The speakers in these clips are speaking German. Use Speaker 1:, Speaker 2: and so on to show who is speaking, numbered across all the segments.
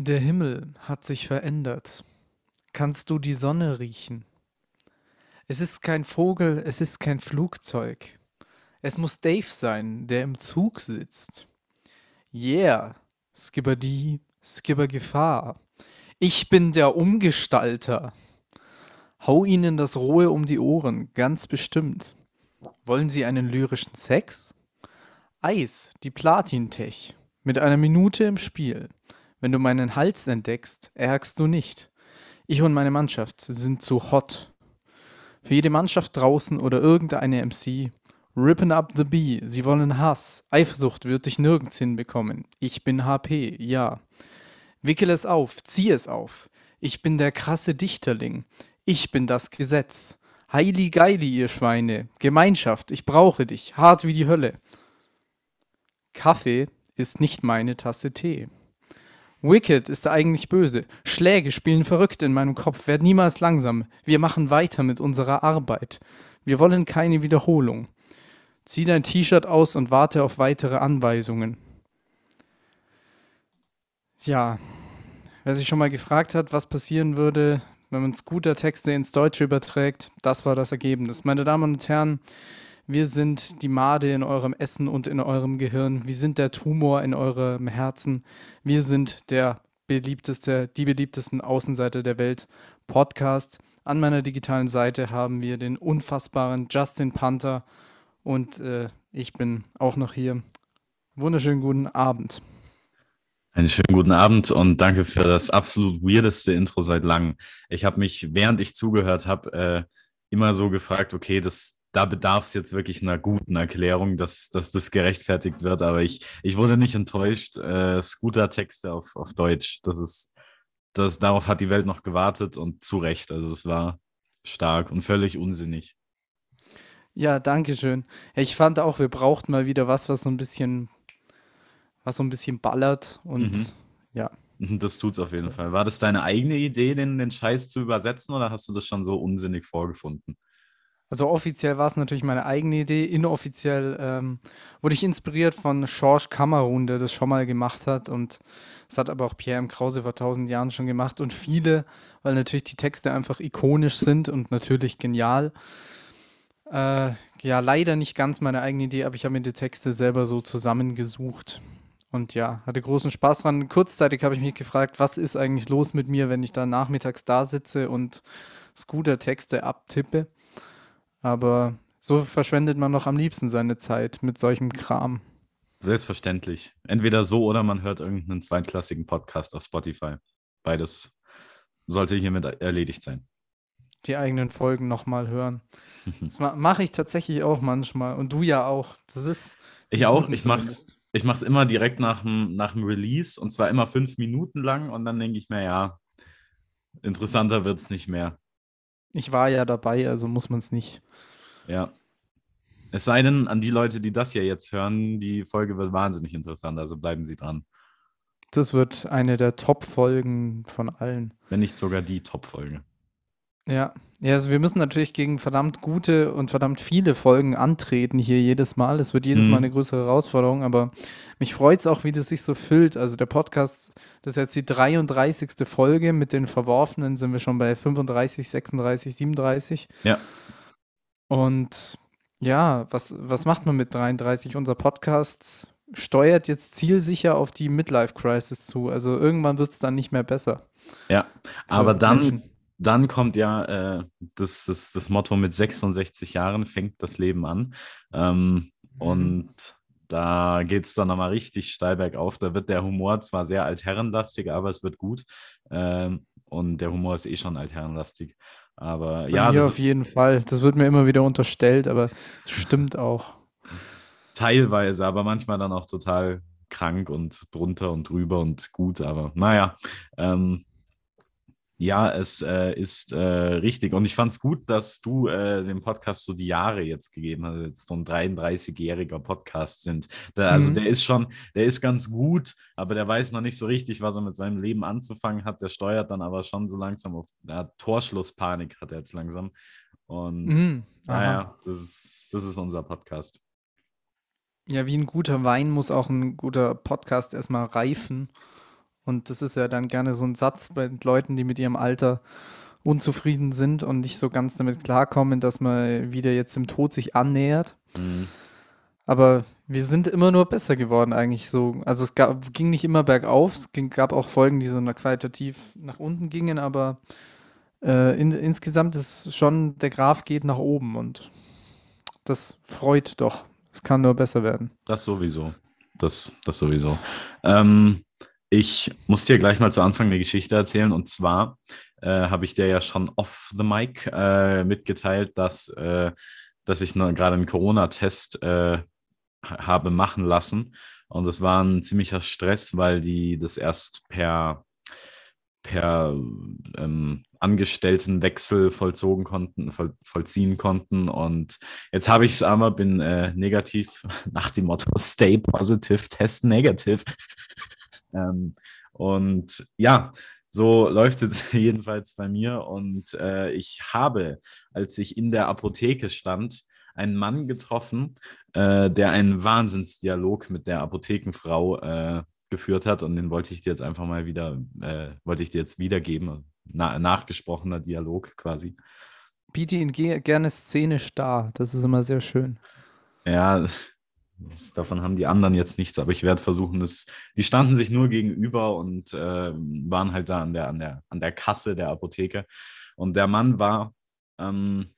Speaker 1: Der Himmel hat sich verändert. Kannst du die Sonne riechen? Es ist kein Vogel, es ist kein Flugzeug. Es muss Dave sein, der im Zug sitzt. Yeah, Skipper die, Skipper Gefahr. Ich bin der Umgestalter. Hau ihnen das Rohe um die Ohren, ganz bestimmt. Wollen sie einen lyrischen Sex? Eis, die Platintech, mit einer Minute im Spiel. Wenn du meinen Hals entdeckst, ärgst du nicht. Ich und meine Mannschaft sind zu hot. Für jede Mannschaft draußen oder irgendeine MC, rippen up the bee, sie wollen Hass. Eifersucht wird dich nirgends hinbekommen. Ich bin HP, ja. Wickel es auf, zieh es auf. Ich bin der krasse Dichterling. Ich bin das Gesetz. Heili Geili, ihr Schweine. Gemeinschaft, ich brauche dich. Hart wie die Hölle. Kaffee ist nicht meine Tasse Tee. Wicked ist eigentlich böse. Schläge spielen verrückt in meinem Kopf, werd niemals langsam. Wir machen weiter mit unserer Arbeit. Wir wollen keine Wiederholung. Zieh dein T-Shirt aus und warte auf weitere Anweisungen. Ja, wer sich schon mal gefragt hat, was passieren würde, wenn man Scooter-Texte ins Deutsche überträgt, das war das Ergebnis. Meine Damen und Herren, wir sind die Made in eurem Essen und in eurem Gehirn. Wir sind der Tumor in eurem Herzen. Wir sind der beliebteste, die beliebtesten Außenseiter der Welt. Podcast. An meiner digitalen Seite haben wir den unfassbaren Justin Panther und äh, ich bin auch noch hier. Wunderschönen guten Abend.
Speaker 2: Einen schönen guten Abend und danke für das absolut weirdeste Intro seit langem. Ich habe mich, während ich zugehört habe, äh, immer so gefragt, okay, das, da bedarf es jetzt wirklich einer guten Erklärung, dass, dass das gerechtfertigt wird. Aber ich, ich wurde nicht enttäuscht. Äh, Scooter-Texte auf, auf Deutsch, das ist, das, darauf hat die Welt noch gewartet und zu Recht. Also es war stark und völlig unsinnig.
Speaker 1: Ja, danke schön. Ich fand auch, wir brauchten mal wieder was, was so ein bisschen, was so ein bisschen ballert und mhm. ja.
Speaker 2: Das tut es auf jeden Fall. War das deine eigene Idee, den, den Scheiß zu übersetzen oder hast du das schon so unsinnig vorgefunden?
Speaker 1: Also offiziell war es natürlich meine eigene Idee. Inoffiziell ähm, wurde ich inspiriert von Georges Kamerun, der das schon mal gemacht hat. Und das hat aber auch Pierre M. Krause vor tausend Jahren schon gemacht. Und viele, weil natürlich die Texte einfach ikonisch sind und natürlich genial. Äh, ja, leider nicht ganz meine eigene Idee, aber ich habe mir die Texte selber so zusammengesucht. Und ja, hatte großen Spaß dran. Kurzzeitig habe ich mich gefragt, was ist eigentlich los mit mir, wenn ich da nachmittags da sitze und Scooter-Texte abtippe. Aber so verschwendet man doch am liebsten seine Zeit mit solchem Kram.
Speaker 2: Selbstverständlich. Entweder so oder man hört irgendeinen zweitklassigen Podcast auf Spotify. Beides sollte hiermit erledigt sein.
Speaker 1: Die eigenen Folgen nochmal hören. Das mache ich tatsächlich auch manchmal. Und du ja auch. Das ist.
Speaker 2: Ich auch. Ich mach's, ich mach's immer direkt nach dem, nach dem Release und zwar immer fünf Minuten lang und dann denke ich mir, ja, interessanter wird es nicht mehr.
Speaker 1: Ich war ja dabei, also muss man es nicht.
Speaker 2: Ja. Es sei denn, an die Leute, die das ja jetzt hören, die Folge wird wahnsinnig interessant, also bleiben Sie dran.
Speaker 1: Das wird eine der Top-Folgen von allen.
Speaker 2: Wenn nicht sogar die Top-Folge.
Speaker 1: Ja. ja, also wir müssen natürlich gegen verdammt gute und verdammt viele Folgen antreten hier jedes Mal. Es wird jedes mhm. Mal eine größere Herausforderung, aber mich freut es auch, wie das sich so füllt. Also der Podcast, das ist jetzt die 33. Folge. Mit den Verworfenen sind wir schon bei 35, 36, 37.
Speaker 2: Ja.
Speaker 1: Und ja, was, was macht man mit 33? Unser Podcast steuert jetzt zielsicher auf die Midlife-Crisis zu. Also irgendwann wird es dann nicht mehr besser.
Speaker 2: Ja, aber dann, Menschen dann kommt ja äh, das, das, das Motto mit 66 Jahren fängt das Leben an. Ähm, mhm. Und da geht es dann nochmal richtig steil bergauf. Da wird der Humor zwar sehr altherrenlastig, aber es wird gut. Ähm, und der Humor ist eh schon altherrenlastig. Aber Bei ja.
Speaker 1: Mir auf jeden Fall. Das wird mir immer wieder unterstellt, aber es stimmt auch.
Speaker 2: Teilweise, aber manchmal dann auch total krank und drunter und drüber und gut. Aber naja, ähm, ja, es äh, ist äh, richtig. Und ich fand es gut, dass du äh, dem Podcast so die Jahre jetzt gegeben hast. Jetzt so ein 33-jähriger Podcast sind. Da, also mhm. der ist schon, der ist ganz gut, aber der weiß noch nicht so richtig, was er mit seinem Leben anzufangen hat. Der steuert dann aber schon so langsam auf ja, Torschlusspanik hat er jetzt langsam. Und mhm. naja, das ist, das ist unser Podcast.
Speaker 1: Ja, wie ein guter Wein muss auch ein guter Podcast erstmal reifen. Und das ist ja dann gerne so ein Satz bei Leuten, die mit ihrem Alter unzufrieden sind und nicht so ganz damit klarkommen, dass man wieder jetzt dem Tod sich annähert.
Speaker 2: Mhm.
Speaker 1: Aber wir sind immer nur besser geworden eigentlich so. Also es gab, ging nicht immer bergauf, es ging, gab auch Folgen, die so qualitativ nach unten gingen, aber äh, in, insgesamt ist schon, der Graph geht nach oben und das freut doch. Es kann nur besser werden.
Speaker 2: Das sowieso. Das, das sowieso. Ähm, ich muss dir gleich mal zu Anfang eine Geschichte erzählen. Und zwar äh, habe ich dir ja schon off the mic äh, mitgeteilt, dass, äh, dass ich gerade einen Corona-Test äh, habe machen lassen. Und das war ein ziemlicher Stress, weil die das erst per, per ähm, Angestelltenwechsel vollzogen konnten, voll, vollziehen konnten. Und jetzt habe ich es aber, bin äh, negativ nach dem Motto Stay positive, test negative. Ähm, und ja, so läuft es jedenfalls bei mir. Und äh, ich habe, als ich in der Apotheke stand, einen Mann getroffen, äh, der einen Wahnsinnsdialog mit der Apothekenfrau äh, geführt hat. Und den wollte ich dir jetzt einfach mal wieder, äh, wollte ich dir jetzt wiedergeben. Na, nachgesprochener Dialog quasi.
Speaker 1: Biete ihn ge gerne szenisch dar. Das ist immer sehr schön.
Speaker 2: Ja, das, davon haben die anderen jetzt nichts, aber ich werde versuchen, es. Die standen sich nur gegenüber und äh, waren halt da an der, an, der, an der Kasse der Apotheke. Und der Mann war, ähm,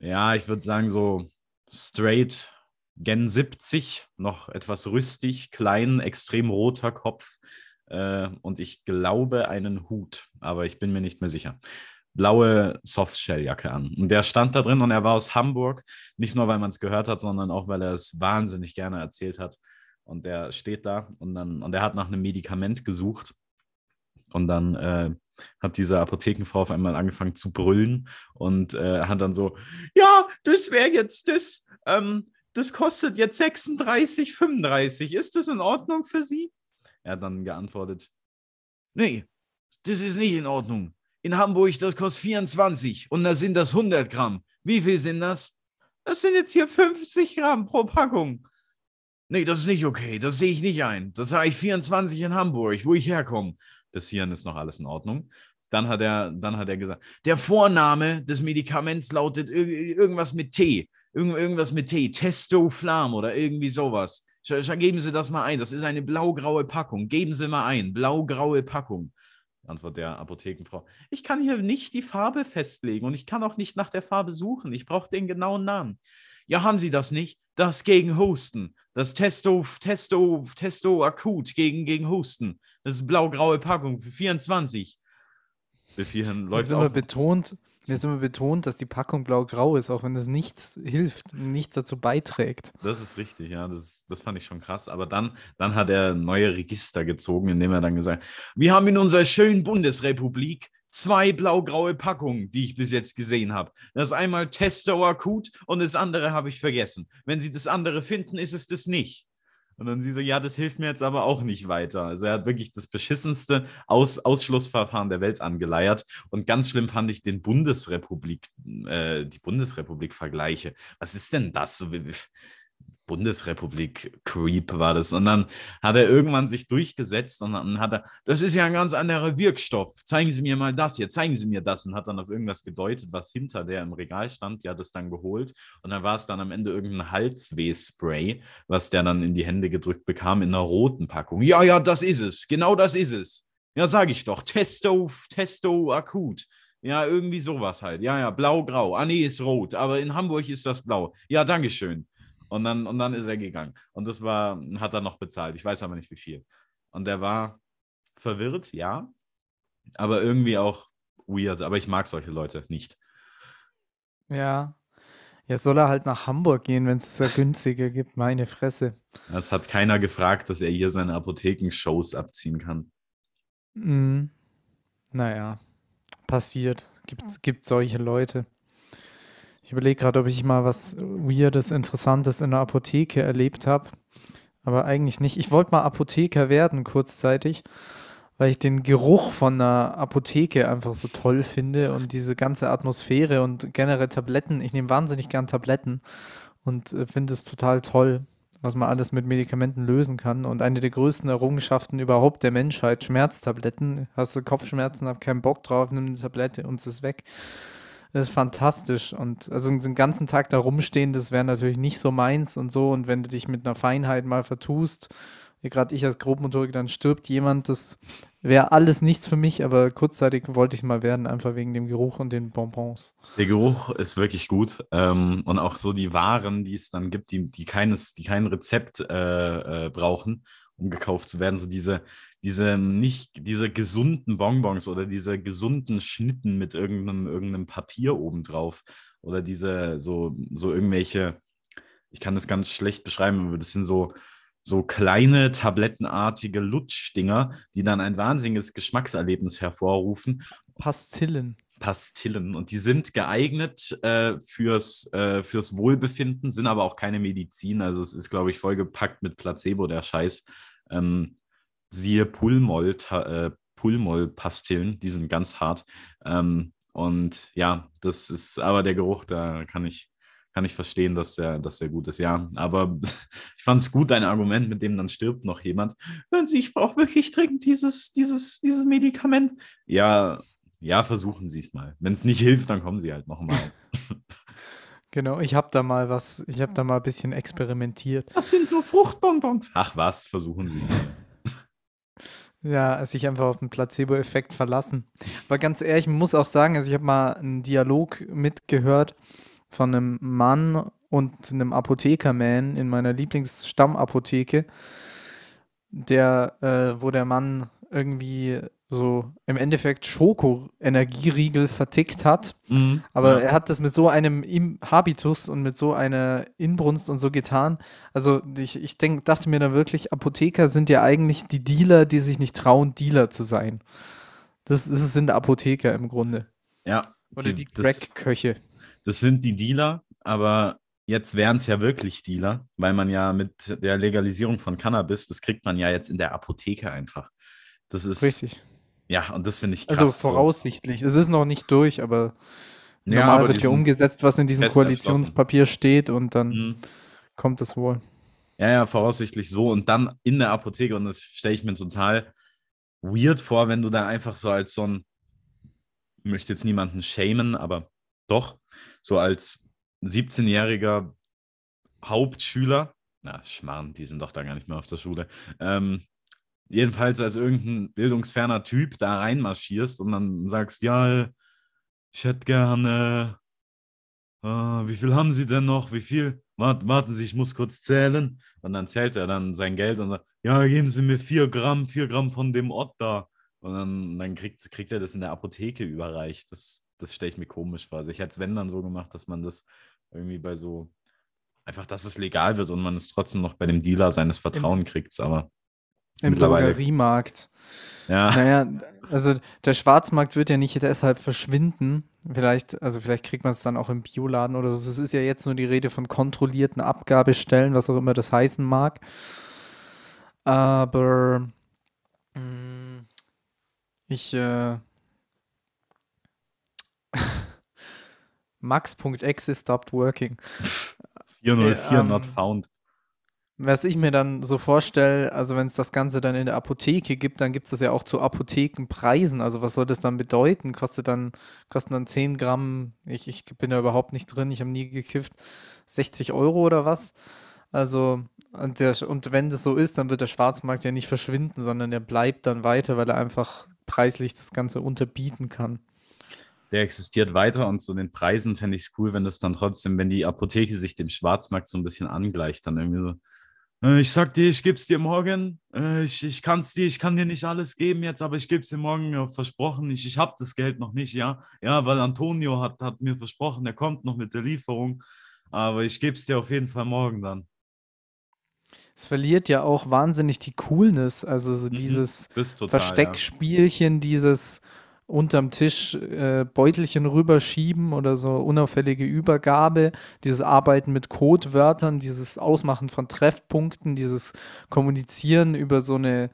Speaker 2: ja, ich würde sagen, so straight Gen 70, noch etwas rüstig, klein, extrem roter Kopf äh, und ich glaube einen Hut, aber ich bin mir nicht mehr sicher. Blaue Softshelljacke an. Und der stand da drin und er war aus Hamburg, nicht nur weil man es gehört hat, sondern auch weil er es wahnsinnig gerne erzählt hat. Und der steht da und dann und er hat nach einem Medikament gesucht und dann äh, hat diese Apothekenfrau auf einmal angefangen zu brüllen und äh, hat dann so, ja, das wäre jetzt das, ähm, das kostet jetzt 36,35. Ist das in Ordnung für Sie? Er hat dann geantwortet, nee, das ist nicht in Ordnung. In Hamburg, das kostet 24 und da sind das 100 Gramm. Wie viel sind das? Das sind jetzt hier 50 Gramm pro Packung. Nee, das ist nicht okay. Das sehe ich nicht ein. Das sage ich 24 in Hamburg, wo ich herkomme. Das Hirn ist noch alles in Ordnung. Dann hat er, dann hat er gesagt, der Vorname des Medikaments lautet irgendwas mit T. Irgend, irgendwas mit T. Testoflam oder irgendwie sowas. Geben Sie das mal ein. Das ist eine blau-graue Packung. Geben Sie mal ein. Blau-graue Packung. Antwort der Apothekenfrau. Ich kann hier nicht die Farbe festlegen und ich kann auch nicht nach der Farbe suchen. Ich brauche den genauen Namen. Ja, haben Sie das nicht? Das gegen Husten. Das Testo, Testo, Testo akut gegen, gegen Husten. Das ist blau-graue Packung für 24. Bis hierhin läuft es
Speaker 1: betont, ist immer betont, dass die Packung blau-grau ist, auch wenn das nichts hilft, nichts dazu beiträgt.
Speaker 2: Das ist richtig, ja, das, das fand ich schon krass. Aber dann, dann hat er neue Register gezogen, indem er dann gesagt wir haben in unserer schönen Bundesrepublik zwei blau-graue Packungen, die ich bis jetzt gesehen habe. Das einmal Testo akut und das andere habe ich vergessen. Wenn Sie das andere finden, ist es das nicht. Und dann sie so, ja, das hilft mir jetzt aber auch nicht weiter. Also er hat wirklich das beschissenste Aus Ausschlussverfahren der Welt angeleiert. Und ganz schlimm fand ich den Bundesrepublik, äh, die Bundesrepublik-Vergleiche. Was ist denn das? So, Bundesrepublik Creep war das. Und dann hat er irgendwann sich durchgesetzt und dann hat er, das ist ja ein ganz anderer Wirkstoff. Zeigen Sie mir mal das hier, zeigen Sie mir das. Und hat dann auf irgendwas gedeutet, was hinter der im Regal stand. Die hat es dann geholt. Und dann war es dann am Ende irgendein Halsweh-Spray, was der dann in die Hände gedrückt bekam in einer roten Packung. Ja, ja, das ist es. Genau das ist es. Ja, sage ich doch. Testo, Testo akut. Ja, irgendwie sowas halt. Ja, ja, blau-grau. Ah, nee, ist rot. Aber in Hamburg ist das blau. Ja, Dankeschön. Und dann, und dann ist er gegangen. Und das war, hat er noch bezahlt. Ich weiß aber nicht wie viel. Und er war verwirrt, ja. Aber irgendwie auch weird. Aber ich mag solche Leute nicht.
Speaker 1: Ja. Jetzt soll er halt nach Hamburg gehen, wenn es da günstiger gibt. Meine Fresse.
Speaker 2: Es hat keiner gefragt, dass er hier seine Apothekenshows abziehen kann.
Speaker 1: Mhm. Naja, passiert. Gibt, gibt solche Leute. Ich überlege gerade, ob ich mal was Weirdes, Interessantes in der Apotheke erlebt habe. Aber eigentlich nicht. Ich wollte mal Apotheker werden, kurzzeitig, weil ich den Geruch von einer Apotheke einfach so toll finde und diese ganze Atmosphäre und generell Tabletten. Ich nehme wahnsinnig gern Tabletten und äh, finde es total toll. was man alles mit Medikamenten lösen kann. Und eine der größten Errungenschaften überhaupt der Menschheit, Schmerztabletten. Hast du Kopfschmerzen, hab keinen Bock drauf, nimm eine Tablette und es ist weg. Das ist fantastisch. Und also den ganzen Tag da rumstehen, das wäre natürlich nicht so meins und so. Und wenn du dich mit einer Feinheit mal vertust, wie gerade ich als Grobmotoriker, dann stirbt jemand, das wäre alles nichts für mich, aber kurzzeitig wollte ich mal werden, einfach wegen dem Geruch und den Bonbons.
Speaker 2: Der Geruch ist wirklich gut. Ähm, und auch so die Waren, die es dann gibt, die, die, keines, die kein Rezept äh, äh, brauchen, um gekauft zu werden. So diese, diese nicht, diese gesunden Bonbons oder diese gesunden Schnitten mit irgendeinem, irgendeinem Papier obendrauf. Oder diese, so, so irgendwelche, ich kann das ganz schlecht beschreiben, aber das sind so so kleine tablettenartige Lutschdinger, die dann ein wahnsinniges Geschmackserlebnis hervorrufen.
Speaker 1: Pastillen.
Speaker 2: Pastillen. Und die sind geeignet äh, fürs, äh, fürs Wohlbefinden, sind aber auch keine Medizin. Also es ist, glaube ich, vollgepackt mit Placebo, der Scheiß. Ähm, siehe Pulmol, äh, Pulmol-Pastillen, die sind ganz hart. Ähm, und ja, das ist aber der Geruch, da kann ich, kann ich verstehen, dass der, dass der gut ist. Ja, aber ich fand es gut, dein Argument, mit dem dann stirbt noch jemand. Hören Sie, ich brauche wirklich dringend dieses, dieses, dieses Medikament. Ja, ja, versuchen Sie es mal. Wenn es nicht hilft, dann kommen Sie halt nochmal.
Speaker 1: Genau, ich habe da mal was, ich habe da mal ein bisschen experimentiert.
Speaker 2: Das sind nur Fruchtbonbons. Ach was, versuchen Sie es mal.
Speaker 1: Ja, sich einfach auf den Placebo-Effekt verlassen. Aber ganz ehrlich, ich muss auch sagen, also ich habe mal einen Dialog mitgehört von einem Mann und einem Apothekerman in meiner Lieblingsstammapotheke, der, äh, wo der Mann irgendwie so im Endeffekt Schoko-Energieriegel vertickt hat.
Speaker 2: Mhm,
Speaker 1: Aber
Speaker 2: ja.
Speaker 1: er hat das mit so einem Im Habitus und mit so einer Inbrunst und so getan. Also ich, ich denk, dachte mir da wirklich, Apotheker sind ja eigentlich die Dealer, die sich nicht trauen, Dealer zu sein. Das, das sind Apotheker im Grunde.
Speaker 2: Ja.
Speaker 1: Oder die,
Speaker 2: das-
Speaker 1: Crack-Köche.
Speaker 2: Das sind die Dealer, aber jetzt wären es ja wirklich Dealer, weil man ja mit der Legalisierung von Cannabis, das kriegt man ja jetzt in der Apotheke einfach. Das ist
Speaker 1: Richtig.
Speaker 2: Ja, und das finde ich krass.
Speaker 1: Also
Speaker 2: so.
Speaker 1: voraussichtlich. Es ist noch nicht durch, aber
Speaker 2: Ja,
Speaker 1: normal
Speaker 2: aber
Speaker 1: wird ja umgesetzt, was in diesem Koalitionspapier steht und dann
Speaker 2: Mhm.
Speaker 1: kommt es wohl.
Speaker 2: Ja, ja, voraussichtlich so. Und dann in der Apotheke, und das stelle ich mir total weird vor, wenn du da einfach so als so ein, ich möchte jetzt niemanden shamen, aber doch, so als 17-jähriger Hauptschüler, na, Schmarrn, die sind doch da gar nicht mehr auf der Schule, ähm, jedenfalls als irgendein bildungsferner Typ da reinmarschierst und dann sagst, ja, ich hätte gerne, äh, wie viel haben Sie denn noch? Wie viel? Wart, warten Sie, ich muss kurz zählen. Und dann zählt er dann sein Geld und sagt, ja, geben Sie mir vier Gramm, vier Gramm von dem Ott da. Und dann, dann kriegt, kriegt er das in der Apotheke überreicht. Das, das stelle ich mir komisch vor. Also ich hätte es, wenn dann so gemacht, dass man das irgendwie bei so, einfach, dass es legal wird und man es trotzdem noch bei dem Dealer seines Vertrauens kriegt. Aber
Speaker 1: Im. Drogeriemarkt.
Speaker 2: ja,
Speaker 1: Naja, also der Schwarzmarkt wird ja nicht deshalb verschwinden. Vielleicht, also vielleicht kriegt man es dann auch im Bioladen oder so. Es ist ja jetzt nur die Rede von kontrollierten Abgabestellen, was auch immer das heißen mag. Aber mh, ich äh, Max.exe stopped working.
Speaker 2: 404
Speaker 1: ähm,
Speaker 2: not found.
Speaker 1: Was ich mir dann so vorstelle, also wenn es das Ganze dann in der Apotheke gibt, dann gibt es das ja auch zu Apothekenpreisen. Also was soll das dann bedeuten? Kostet dann, kosten dann 10 Gramm, ich, ich bin da überhaupt nicht drin, ich habe nie gekifft, 60 Euro oder was? Also, und, der, und wenn das so ist, dann wird der Schwarzmarkt ja nicht verschwinden, sondern der bleibt dann weiter, weil er einfach preislich das Ganze unterbieten kann.
Speaker 2: der existiert weiter und zu den Preisen fände ich es cool, wenn das dann trotzdem, wenn die Apotheke sich dem Schwarzmarkt so ein bisschen angleicht, dann irgendwie so, ich sag dir, ich geb's dir morgen, äh, ich, ich kann's dir, ich kann dir nicht alles geben jetzt, aber ich geb's dir morgen ja, versprochen, ich, ich hab das Geld noch nicht, ja, ja, weil Antonio hat, hat mir versprochen, er kommt noch mit der Lieferung, aber ich geb's dir auf jeden Fall morgen dann.
Speaker 1: Es verliert ja auch wahnsinnig die Coolness, also so
Speaker 2: Mhm,
Speaker 1: dieses
Speaker 2: total,
Speaker 1: Versteckspielchen, dieses unterm Tisch äh, Beutelchen rüberschieben oder so unauffällige Übergabe, dieses Arbeiten mit Codewörtern, dieses Ausmachen von Treffpunkten, dieses Kommunizieren über so eine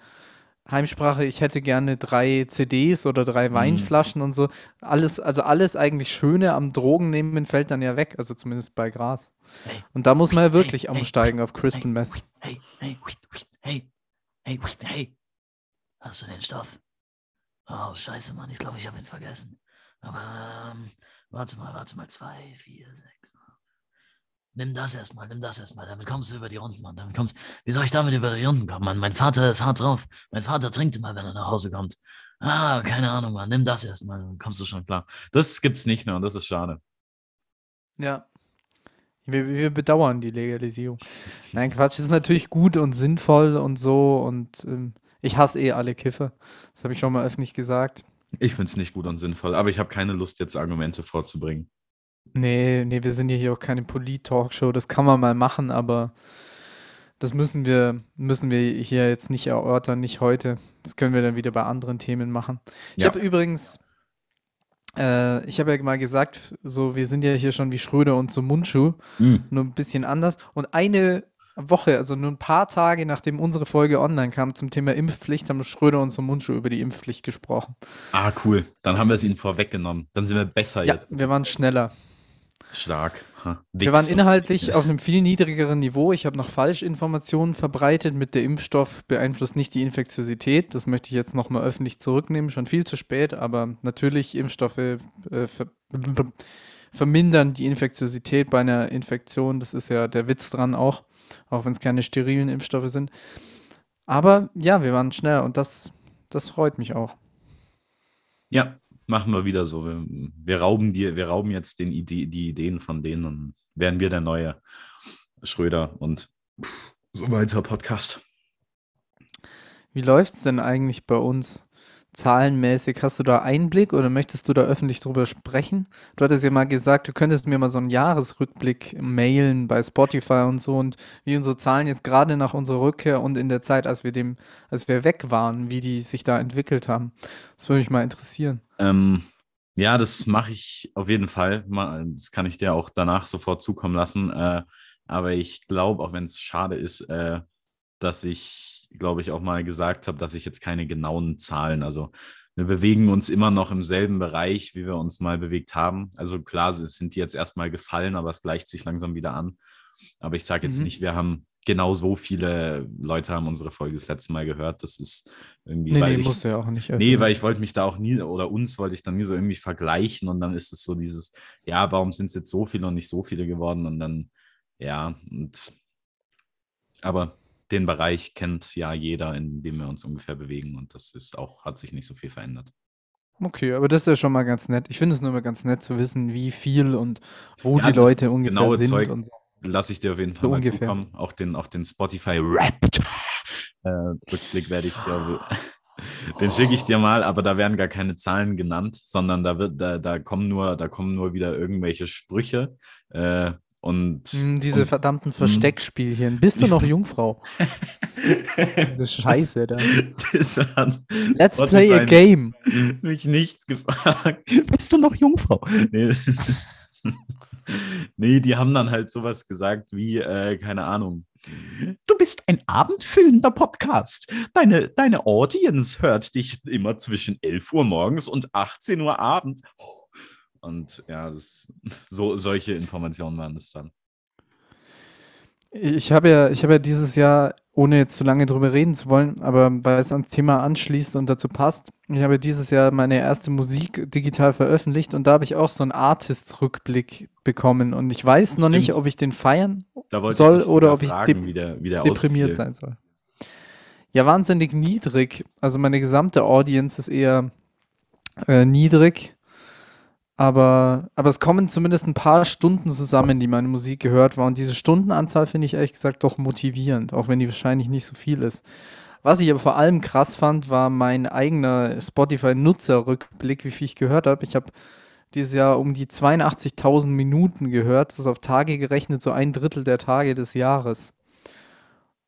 Speaker 1: Heimsprache, ich hätte gerne drei CDs oder drei
Speaker 2: Mhm.
Speaker 1: Weinflaschen und so. Alles, also alles eigentlich Schöne am Drogen nehmen fällt dann ja weg, also zumindest bei Gras.
Speaker 2: Hey.
Speaker 1: Und da muss man ja wirklich
Speaker 2: Hey, hey,
Speaker 1: umsteigen auf Crystal Meth.
Speaker 2: Hey, hey, hey, hey, hey. Hast du den Stoff? Oh, scheiße, Mann, ich glaube, ich habe ihn vergessen. Aber, ähm, warte mal, warte mal, zwei, vier, sechs. Nimm das erstmal, nimm das erstmal. Damit kommst du über die Runden, Mann. Damit kommst Wie soll ich damit über die Runden kommen, Mann? Mein Vater ist hart drauf. Mein Vater trinkt immer, wenn er nach Hause kommt. Ah, keine Ahnung, Mann. Nimm das erstmal, dann kommst du schon klar. Das gibt's nicht mehr und das ist schade.
Speaker 1: Ja. Wir, wir bedauern die Legalisierung. Nein, Quatsch, ist natürlich gut und sinnvoll und so und ähm, ich hasse eh alle Kiffer. Das habe ich schon mal öffentlich gesagt.
Speaker 2: Ich finde es nicht gut und sinnvoll, aber ich habe keine Lust, jetzt Argumente vorzubringen.
Speaker 1: Nee, nee, wir sind ja hier auch keine Polit-Talkshow. Das kann man mal machen, aber das müssen wir, müssen wir hier jetzt nicht erörtern, nicht heute. Das können wir dann wieder bei anderen Themen machen. Ich
Speaker 2: Ja.
Speaker 1: habe übrigens, äh, ich habe ja mal gesagt, so, wir sind ja hier schon wie Schröder und so Mundschuh,
Speaker 2: Mhm.
Speaker 1: nur ein bisschen anders. Und eine Woche, also nur ein paar Tage nachdem unsere Folge online kam zum Thema Impfpflicht, haben Schröder und so Mundschuh über die Impfpflicht gesprochen.
Speaker 2: Ah, cool. Dann haben wir es ihnen vorweggenommen. Dann sind wir besser
Speaker 1: Ja,
Speaker 2: jetzt.
Speaker 1: wir waren schneller.
Speaker 2: Stark. Ha,
Speaker 1: Wir waren inhaltlich auf einem viel niedrigeren Niveau. Ich habe noch Falschinformationen verbreitet mit der Impfstoff beeinflusst nicht die Infektiosität. Das möchte ich jetzt nochmal öffentlich zurücknehmen. Schon viel zu spät, aber natürlich Impfstoffe äh, ver vermindern die Infektiosität bei einer Infektion. Das ist ja der Witz dran auch, auch wenn es keine sterilen Impfstoffe sind. Aber ja, wir waren schneller und das, das freut mich auch.
Speaker 2: Ja, machen wir wieder so. Wir, wir rauben dir, wir rauben jetzt den Ide die Ideen von denen und werden wir der neue Schröder und so weiter Podcast.
Speaker 1: Wie läuft es denn eigentlich bei uns zahlenmäßig? Hast du da Einblick oder möchtest du da öffentlich drüber sprechen? Du hattest ja mal gesagt, du könntest mir mal so einen Jahresrückblick mailen bei Spotify und so und wie unsere Zahlen jetzt gerade nach unserer Rückkehr und in der Zeit, als wir dem, als wir weg waren, wie die sich da entwickelt haben. Das würde mich mal interessieren.
Speaker 2: Ähm, ja, das mache ich auf jeden Fall. Das kann ich dir auch danach sofort zukommen lassen. Äh, aber ich glaube, auch wenn es schade ist, äh, dass ich, glaube ich, auch mal gesagt habe, dass ich jetzt keine genauen Zahlen, also wir bewegen uns immer noch im selben Bereich, wie wir uns mal bewegt haben. Also klar, es sind die jetzt erstmal gefallen, aber es gleicht sich langsam wieder an. Aber ich sage jetzt
Speaker 1: Mhm.
Speaker 2: nicht, wir haben genau so viele Leute haben unsere Folge das letzte Mal gehört. Das ist irgendwie,
Speaker 1: Nee,
Speaker 2: weil
Speaker 1: nee,
Speaker 2: ich,
Speaker 1: musst du ja auch nicht.
Speaker 2: Nee,
Speaker 1: öffentlich.
Speaker 2: weil ich wollte mich da auch nie, oder uns wollte ich dann nie so irgendwie vergleichen und dann ist es so dieses, ja, warum sind es jetzt so viele und nicht so viele geworden und dann, ja, und aber den Bereich kennt ja jeder, in dem wir uns ungefähr bewegen und das ist auch, hat sich nicht so viel verändert.
Speaker 1: Okay, aber das ist ja schon mal ganz nett. Ich finde es nur mal ganz nett zu wissen, wie viel und wo
Speaker 2: Ja,
Speaker 1: die Leute ungefähr
Speaker 2: genaue
Speaker 1: sind
Speaker 2: Zeug
Speaker 1: und so.
Speaker 2: Lasse ich dir auf jeden Fall
Speaker 1: So
Speaker 2: mal
Speaker 1: ungefähr.
Speaker 2: zukommen. Auch den, auch den Spotify Wrapped äh, Rückblick werde ich dir, den schicke ich dir mal, aber da werden gar keine Zahlen genannt, sondern da wird, da, da kommen nur, da kommen nur wieder irgendwelche Sprüche äh, und,
Speaker 1: Hm, diese
Speaker 2: und
Speaker 1: verdammten Versteckspielchen. Bist du noch Jungfrau? Diese Scheiße da.
Speaker 2: das hat
Speaker 1: Let's play a
Speaker 2: Spotify
Speaker 1: game.
Speaker 2: mich nicht gefragt. Bist du noch Jungfrau? Nee, nee, die haben dann halt sowas gesagt wie, äh, keine Ahnung. Du bist ein abendfüllender Podcast. Deine, deine Audience hört dich immer zwischen 11 Uhr morgens und 18 Uhr abends. Und ja, das, so, solche Informationen waren es dann.
Speaker 1: Ich habe ja, ich habe ja dieses Jahr, ohne jetzt zu lange drüber reden zu wollen, aber weil es ans Thema anschließt und dazu passt, ich habe dieses Jahr meine erste Musik digital veröffentlicht und da habe ich auch so einen Artist-Rückblick bekommen und ich weiß noch nicht, ob ich den feiern Soll oder ob ich dep-
Speaker 2: wie der, wie der
Speaker 1: deprimiert
Speaker 2: ausfiel.
Speaker 1: sein soll. Ja, wahnsinnig niedrig. Also meine gesamte Audience ist eher äh, niedrig. Aber, aber es kommen zumindest ein paar Stunden zusammen, die meine Musik gehört war. Und diese Stundenanzahl finde ich ehrlich gesagt doch motivierend, auch wenn die wahrscheinlich nicht so viel ist. Was ich aber vor allem krass fand, war mein eigener Spotify-Nutzerrückblick, wie viel ich gehört habe. Ich habe dieses Jahr um die 82.000 Minuten gehört. Das ist auf Tage gerechnet so ein Drittel der Tage des Jahres.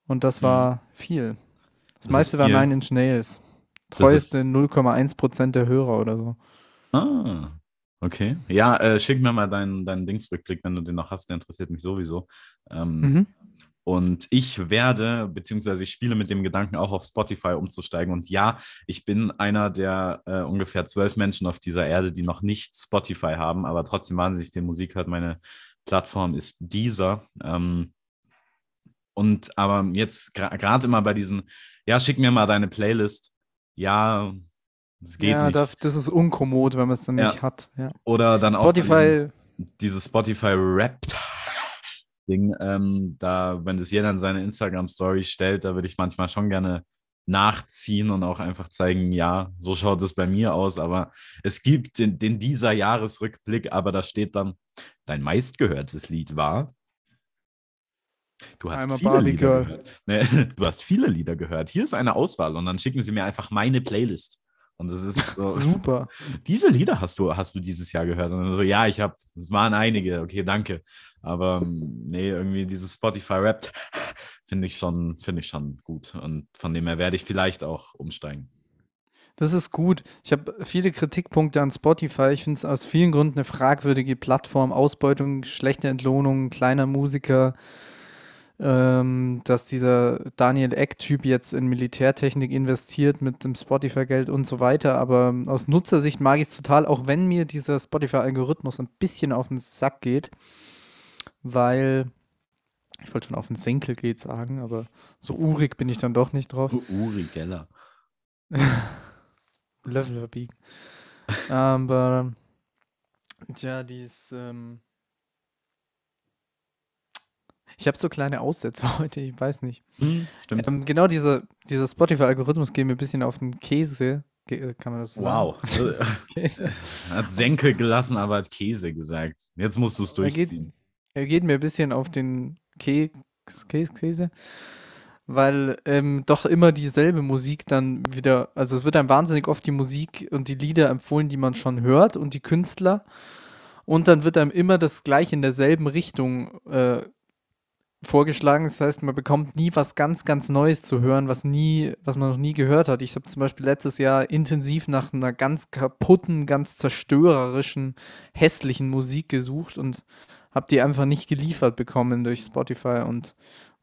Speaker 1: Und das war viel. Das,
Speaker 2: Mhm. Das
Speaker 1: meiste
Speaker 2: ist
Speaker 1: war. Nine Inch Nails. Treueste 0,1% der Hörer oder so.
Speaker 2: Ah, okay. Ja, äh, schick mir mal deinen, deinen Dingsrückblick, wenn du den noch hast, der interessiert mich sowieso. Ähm,
Speaker 1: Mhm.
Speaker 2: Und ich werde, beziehungsweise ich spiele mit dem Gedanken, auch auf Spotify umzusteigen. Und ja, ich bin einer der äh, ungefähr zwölf Menschen auf dieser Erde, die noch nicht Spotify haben, aber trotzdem wahnsinnig viel Musik hört. Meine Plattform ist dieser. Ähm, und aber jetzt gerade immer bei diesen, ja, schick mir mal deine Playlist. Ja, es geht
Speaker 1: Ja,
Speaker 2: nicht.
Speaker 1: das, das ist unkommod, wenn man es dann
Speaker 2: Ja.
Speaker 1: nicht hat. Ja.
Speaker 2: Oder dann auch
Speaker 1: Spotify,
Speaker 2: diesem- dieses Spotify Wrapped Ding, ähm, da, wenn das jeder in seine Instagram-Story stellt, da würde ich manchmal schon gerne nachziehen und auch einfach zeigen, ja, so schaut es bei mir aus, aber es gibt den, den dieser Jahresrückblick, aber da steht dann, dein meistgehörtes Lied war. Du hast
Speaker 1: I'm
Speaker 2: viele Lieder gehört. Nee, du hast viele Lieder gehört. Hier ist eine Auswahl und dann schicken sie mir einfach meine Playlist. Und das ist so,
Speaker 1: super.
Speaker 2: diese Lieder hast du, hast du dieses Jahr gehört? Und dann so, ja, ich habe, es waren einige, okay, danke. Aber ähm, nee, irgendwie dieses Spotify-Rap finde ich schon, finde ich schon gut. Und von dem her werde ich vielleicht auch umsteigen.
Speaker 1: Das ist gut. Ich habe viele Kritikpunkte an Spotify. Ich finde es aus vielen Gründen eine fragwürdige Plattform. Ausbeutung, schlechte Entlohnung, kleiner Musiker. Ähm, dass dieser Daniel Eck-Typ jetzt in Militärtechnik investiert mit dem Spotify-Geld und so weiter. Aber aus Nutzersicht mag ich es total, auch wenn mir dieser Spotify-Algorithmus ein bisschen auf den Sack geht. Weil, ich wollte schon auf den Senkel geht sagen, aber so urig bin ich dann doch nicht drauf.
Speaker 2: Uri Geller.
Speaker 1: Level verbiegen. Aber tja, die ist. Ähm, ich habe so kleine Aussätze heute, ich weiß nicht.
Speaker 2: Hm, stimmt.
Speaker 1: Ähm, genau dieser, dieser Spotify-Algorithmus geht mir ein bisschen auf den Käse. Ge kann man das so
Speaker 2: wow.
Speaker 1: sagen? Käse.
Speaker 2: hat Senke gelassen, aber hat Käse gesagt. Jetzt musst du es
Speaker 1: Er geht-
Speaker 2: durchziehen.
Speaker 1: Er geht mir ein bisschen auf den Kä Käse, Käse, weil ähm, doch immer dieselbe Musik dann wieder, also es wird einem wahnsinnig oft die Musik und die Lieder empfohlen, die man schon hört und die Künstler. Und dann wird einem immer das gleiche in derselben Richtung äh, vorgeschlagen. Das heißt, man bekommt nie was ganz, ganz Neues zu hören, was nie, was man noch nie gehört hat. Ich habe zum Beispiel letztes Jahr intensiv nach einer ganz kaputten, ganz zerstörerischen, hässlichen Musik gesucht und habe die einfach nicht geliefert bekommen durch Spotify und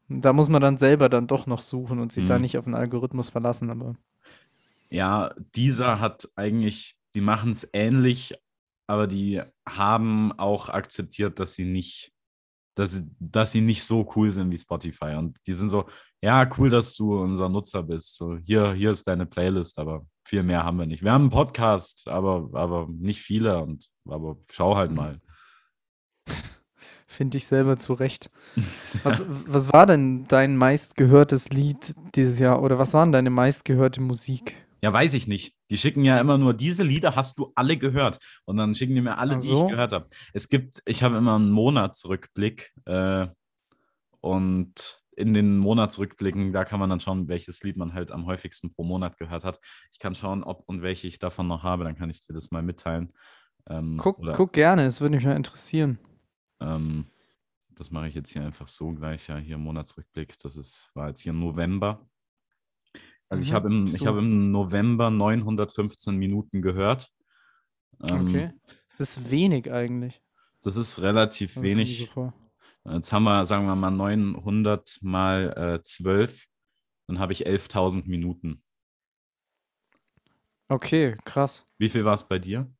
Speaker 1: da muss man dann selber dann doch noch suchen und sich da
Speaker 2: Mhm.
Speaker 1: nicht auf den Algorithmus verlassen, aber
Speaker 2: Ja, dieser hat eigentlich, die machen es ähnlich, aber die haben auch akzeptiert, dass sie nicht, dass, sie- dass sie nicht so cool sind wie Spotify. Und die sind so, ja, cool, dass du unser Nutzer bist. So, hier, hier ist deine Playlist, aber viel mehr haben wir nicht. Wir haben einen Podcast, aber, aber nicht viele und aber schau halt mal.
Speaker 1: finde ich selber zurecht. Was, was war denn dein meistgehörtes Lied dieses Jahr oder was waren deine meistgehörte Musik?
Speaker 2: Ja, weiß ich nicht. Die schicken ja immer nur, diese Lieder hast du alle gehört. Und dann schicken die mir alle,
Speaker 1: Ach
Speaker 2: die ich gehört habe. Es gibt, ich habe immer einen Monatsrückblick. Äh, und in den Monatsrückblicken, da kann man dann schauen, welches Lied man halt am häufigsten pro Monat gehört hat. Ich kann schauen, ob und welche ich davon noch habe. Dann kann ich dir das mal mitteilen. Ähm,
Speaker 1: Guck,
Speaker 2: oder,
Speaker 1: guck gerne, es würde mich mal interessieren.
Speaker 2: Ähm, das mache ich jetzt hier einfach so gleich. Ja, hier Monatsrückblick. Das ist, war jetzt hier November. Also ich
Speaker 1: Mhm,
Speaker 2: habe im, ich
Speaker 1: so.
Speaker 2: habe im November 915 Minuten gehört. Ähm,
Speaker 1: Okay. Es ist wenig eigentlich.
Speaker 2: Das ist relativ
Speaker 1: so
Speaker 2: wenig. Jetzt haben wir, sagen wir mal, 900 mal äh, 12. Dann habe ich 11.000 Minuten.
Speaker 1: Okay, krass.
Speaker 2: Wie viel war es bei dir?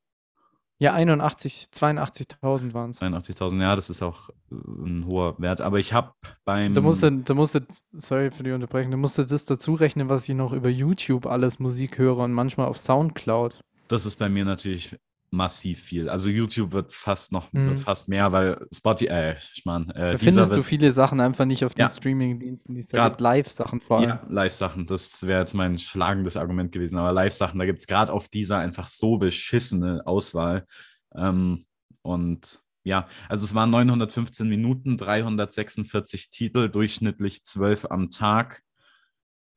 Speaker 1: Ja, 81, 82.000 waren es.
Speaker 2: 82.000. Ja, das ist auch äh, ein hoher Wert. Aber ich habe beim.
Speaker 1: Da musste, da musste, sorry für die Unterbrechung, da musste das dazu rechnen, was ich noch über YouTube alles Musik höre und manchmal auf Soundcloud.
Speaker 2: Das ist bei mir natürlich massiv viel. Also YouTube wird fast noch
Speaker 1: Mhm.
Speaker 2: wird fast mehr, weil Spotify, äh, ich mein, äh,
Speaker 1: Da findest du viele Sachen einfach nicht auf den
Speaker 2: Ja.
Speaker 1: Streaming-Diensten, die es da gibt. Live-Sachen vor allem.
Speaker 2: Ja, Live-Sachen, das wäre jetzt mein schlagendes Argument gewesen. Aber Live-Sachen, da gibt es gerade auf dieser einfach so beschissene Auswahl. Ähm, und ja, also es waren 915 Minuten, 346 Titel, durchschnittlich 12 am Tag.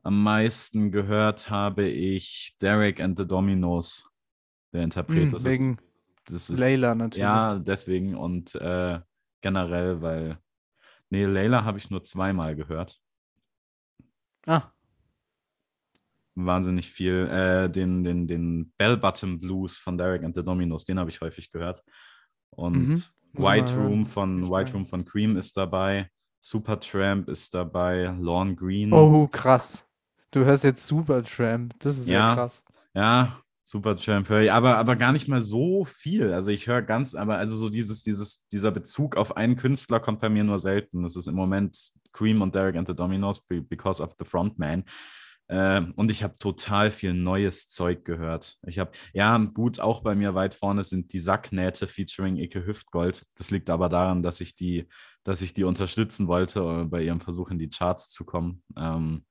Speaker 2: Am meisten gehört habe ich Derek and the Dominos, der Interpret.
Speaker 1: Mhm,
Speaker 2: das,
Speaker 1: wegen
Speaker 2: ist, das
Speaker 1: Layla natürlich.
Speaker 2: ja, deswegen und äh, generell, weil. Nee, Layla habe ich nur zweimal gehört.
Speaker 1: Ah,
Speaker 2: Wahnsinnig viel. Äh, den, den, den Bell Bottom Blues von Derek and the Dominos, den habe ich häufig gehört. Und
Speaker 1: Mhm.
Speaker 2: White. Room von White. Room von Cream ist dabei. Supertramp ist dabei, Lorne Green.
Speaker 1: Oh, krass. Du hörst jetzt Supertramp. Das ist ja,
Speaker 2: Ja.
Speaker 1: krass.
Speaker 2: Ja, Höre ich, aber, aber gar nicht mal so viel. Also ich höre ganz, aber also so dieses, dieses, dieser Bezug auf einen Künstler kommt bei mir nur selten. Das ist im Moment Cream und Derek and the Dominos be- because of the Frontman. Äh, und ich habe total viel neues Zeug gehört. Ich habe, ja, gut, auch bei mir weit vorne sind die Sacknähte featuring Icke Hüftgold. Das liegt aber daran, dass ich die, dass ich die unterstützen wollte äh, bei ihrem Versuch in die Charts zu kommen. Ähm,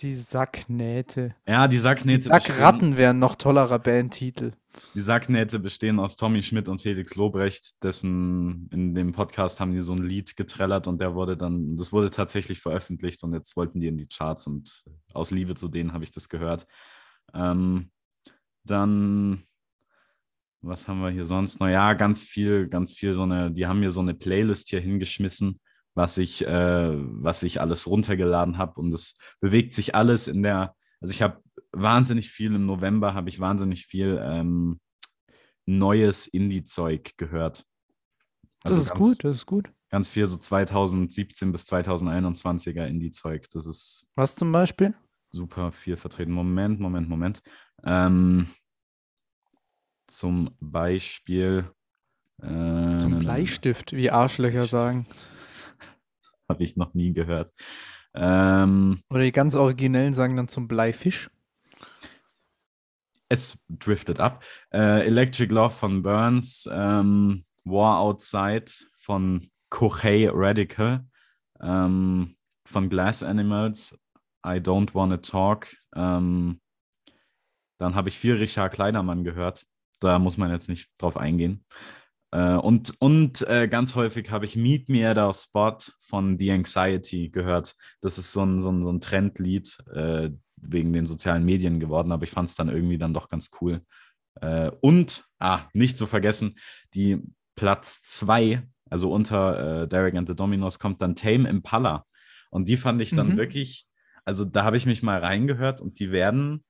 Speaker 1: Die Sacknähte.
Speaker 2: ja, die
Speaker 1: Die
Speaker 2: Sacknähte bestehen-
Speaker 1: Sackratten wären noch tollerer Bandtitel.
Speaker 2: Die Sacknähte bestehen aus Tommy Schmidt und Felix Lobrecht, dessen in dem Podcast haben die so ein Lied getrellert und der wurde dann, das wurde tatsächlich veröffentlicht und jetzt wollten die in die Charts und aus Liebe zu denen habe ich das gehört. Ähm, dann, was haben wir hier sonst noch? Ja, ganz viel, ganz viel so eine, die haben mir so eine Playlist hier hingeschmissen, was ich, äh, was ich alles runtergeladen habe und es bewegt sich alles in der, also ich habe wahnsinnig viel im November, habe ich wahnsinnig viel ähm, neues Indie-Zeug gehört.
Speaker 1: Das
Speaker 2: Also
Speaker 1: ist
Speaker 2: ganz,
Speaker 1: gut, das ist gut.
Speaker 2: Ganz viel so 2017 bis 2021er Indie-Zeug. Das ist
Speaker 1: Was zum Beispiel?
Speaker 2: super viel vertreten. Moment, Moment, Moment. Ähm, zum Beispiel. Äh,
Speaker 1: Zum Bleistift, wie Arschlöcher sagen.
Speaker 2: Habe ich noch nie gehört. Ähm,
Speaker 1: Oder die ganz Originellen sagen dann zum Bleifisch.
Speaker 2: es driftet ab. Äh, Electric Love von Burns, ähm, War Outside von Kohei Radical, ähm, von Glass Animals, I Don't Wanna Talk. Ähm, dann habe ich viel Richard Kleidermann gehört. Da muss man jetzt nicht drauf eingehen. Äh, und und äh, ganz häufig habe ich Meet Me at Our Spot von The Anxiety gehört. Das ist so ein, so ein, so ein Trendlied äh, wegen den sozialen Medien geworden, aber ich fand es dann irgendwie dann doch ganz cool. Äh, und, ah, nicht zu vergessen, die Platz 2, also unter äh, Derek and the Dominos, kommt dann Tame Impala. Und die fand ich dann
Speaker 1: Mhm.
Speaker 2: wirklich, also da habe ich mich mal reingehört und die werden,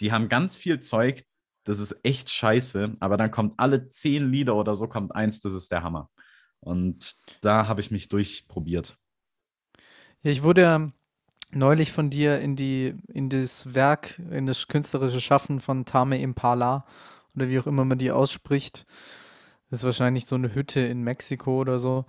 Speaker 2: die haben ganz viel Zeug, das ist echt scheiße, aber dann kommt alle zehn Lieder oder so, kommt eins, das ist der Hammer. Und da habe ich mich durchprobiert.
Speaker 1: Ja, ich wurde ja neulich von dir in die, in das Werk, in das künstlerische Schaffen von Tame Impala oder wie auch immer man die ausspricht. Das ist wahrscheinlich so eine Hütte in Mexiko oder so,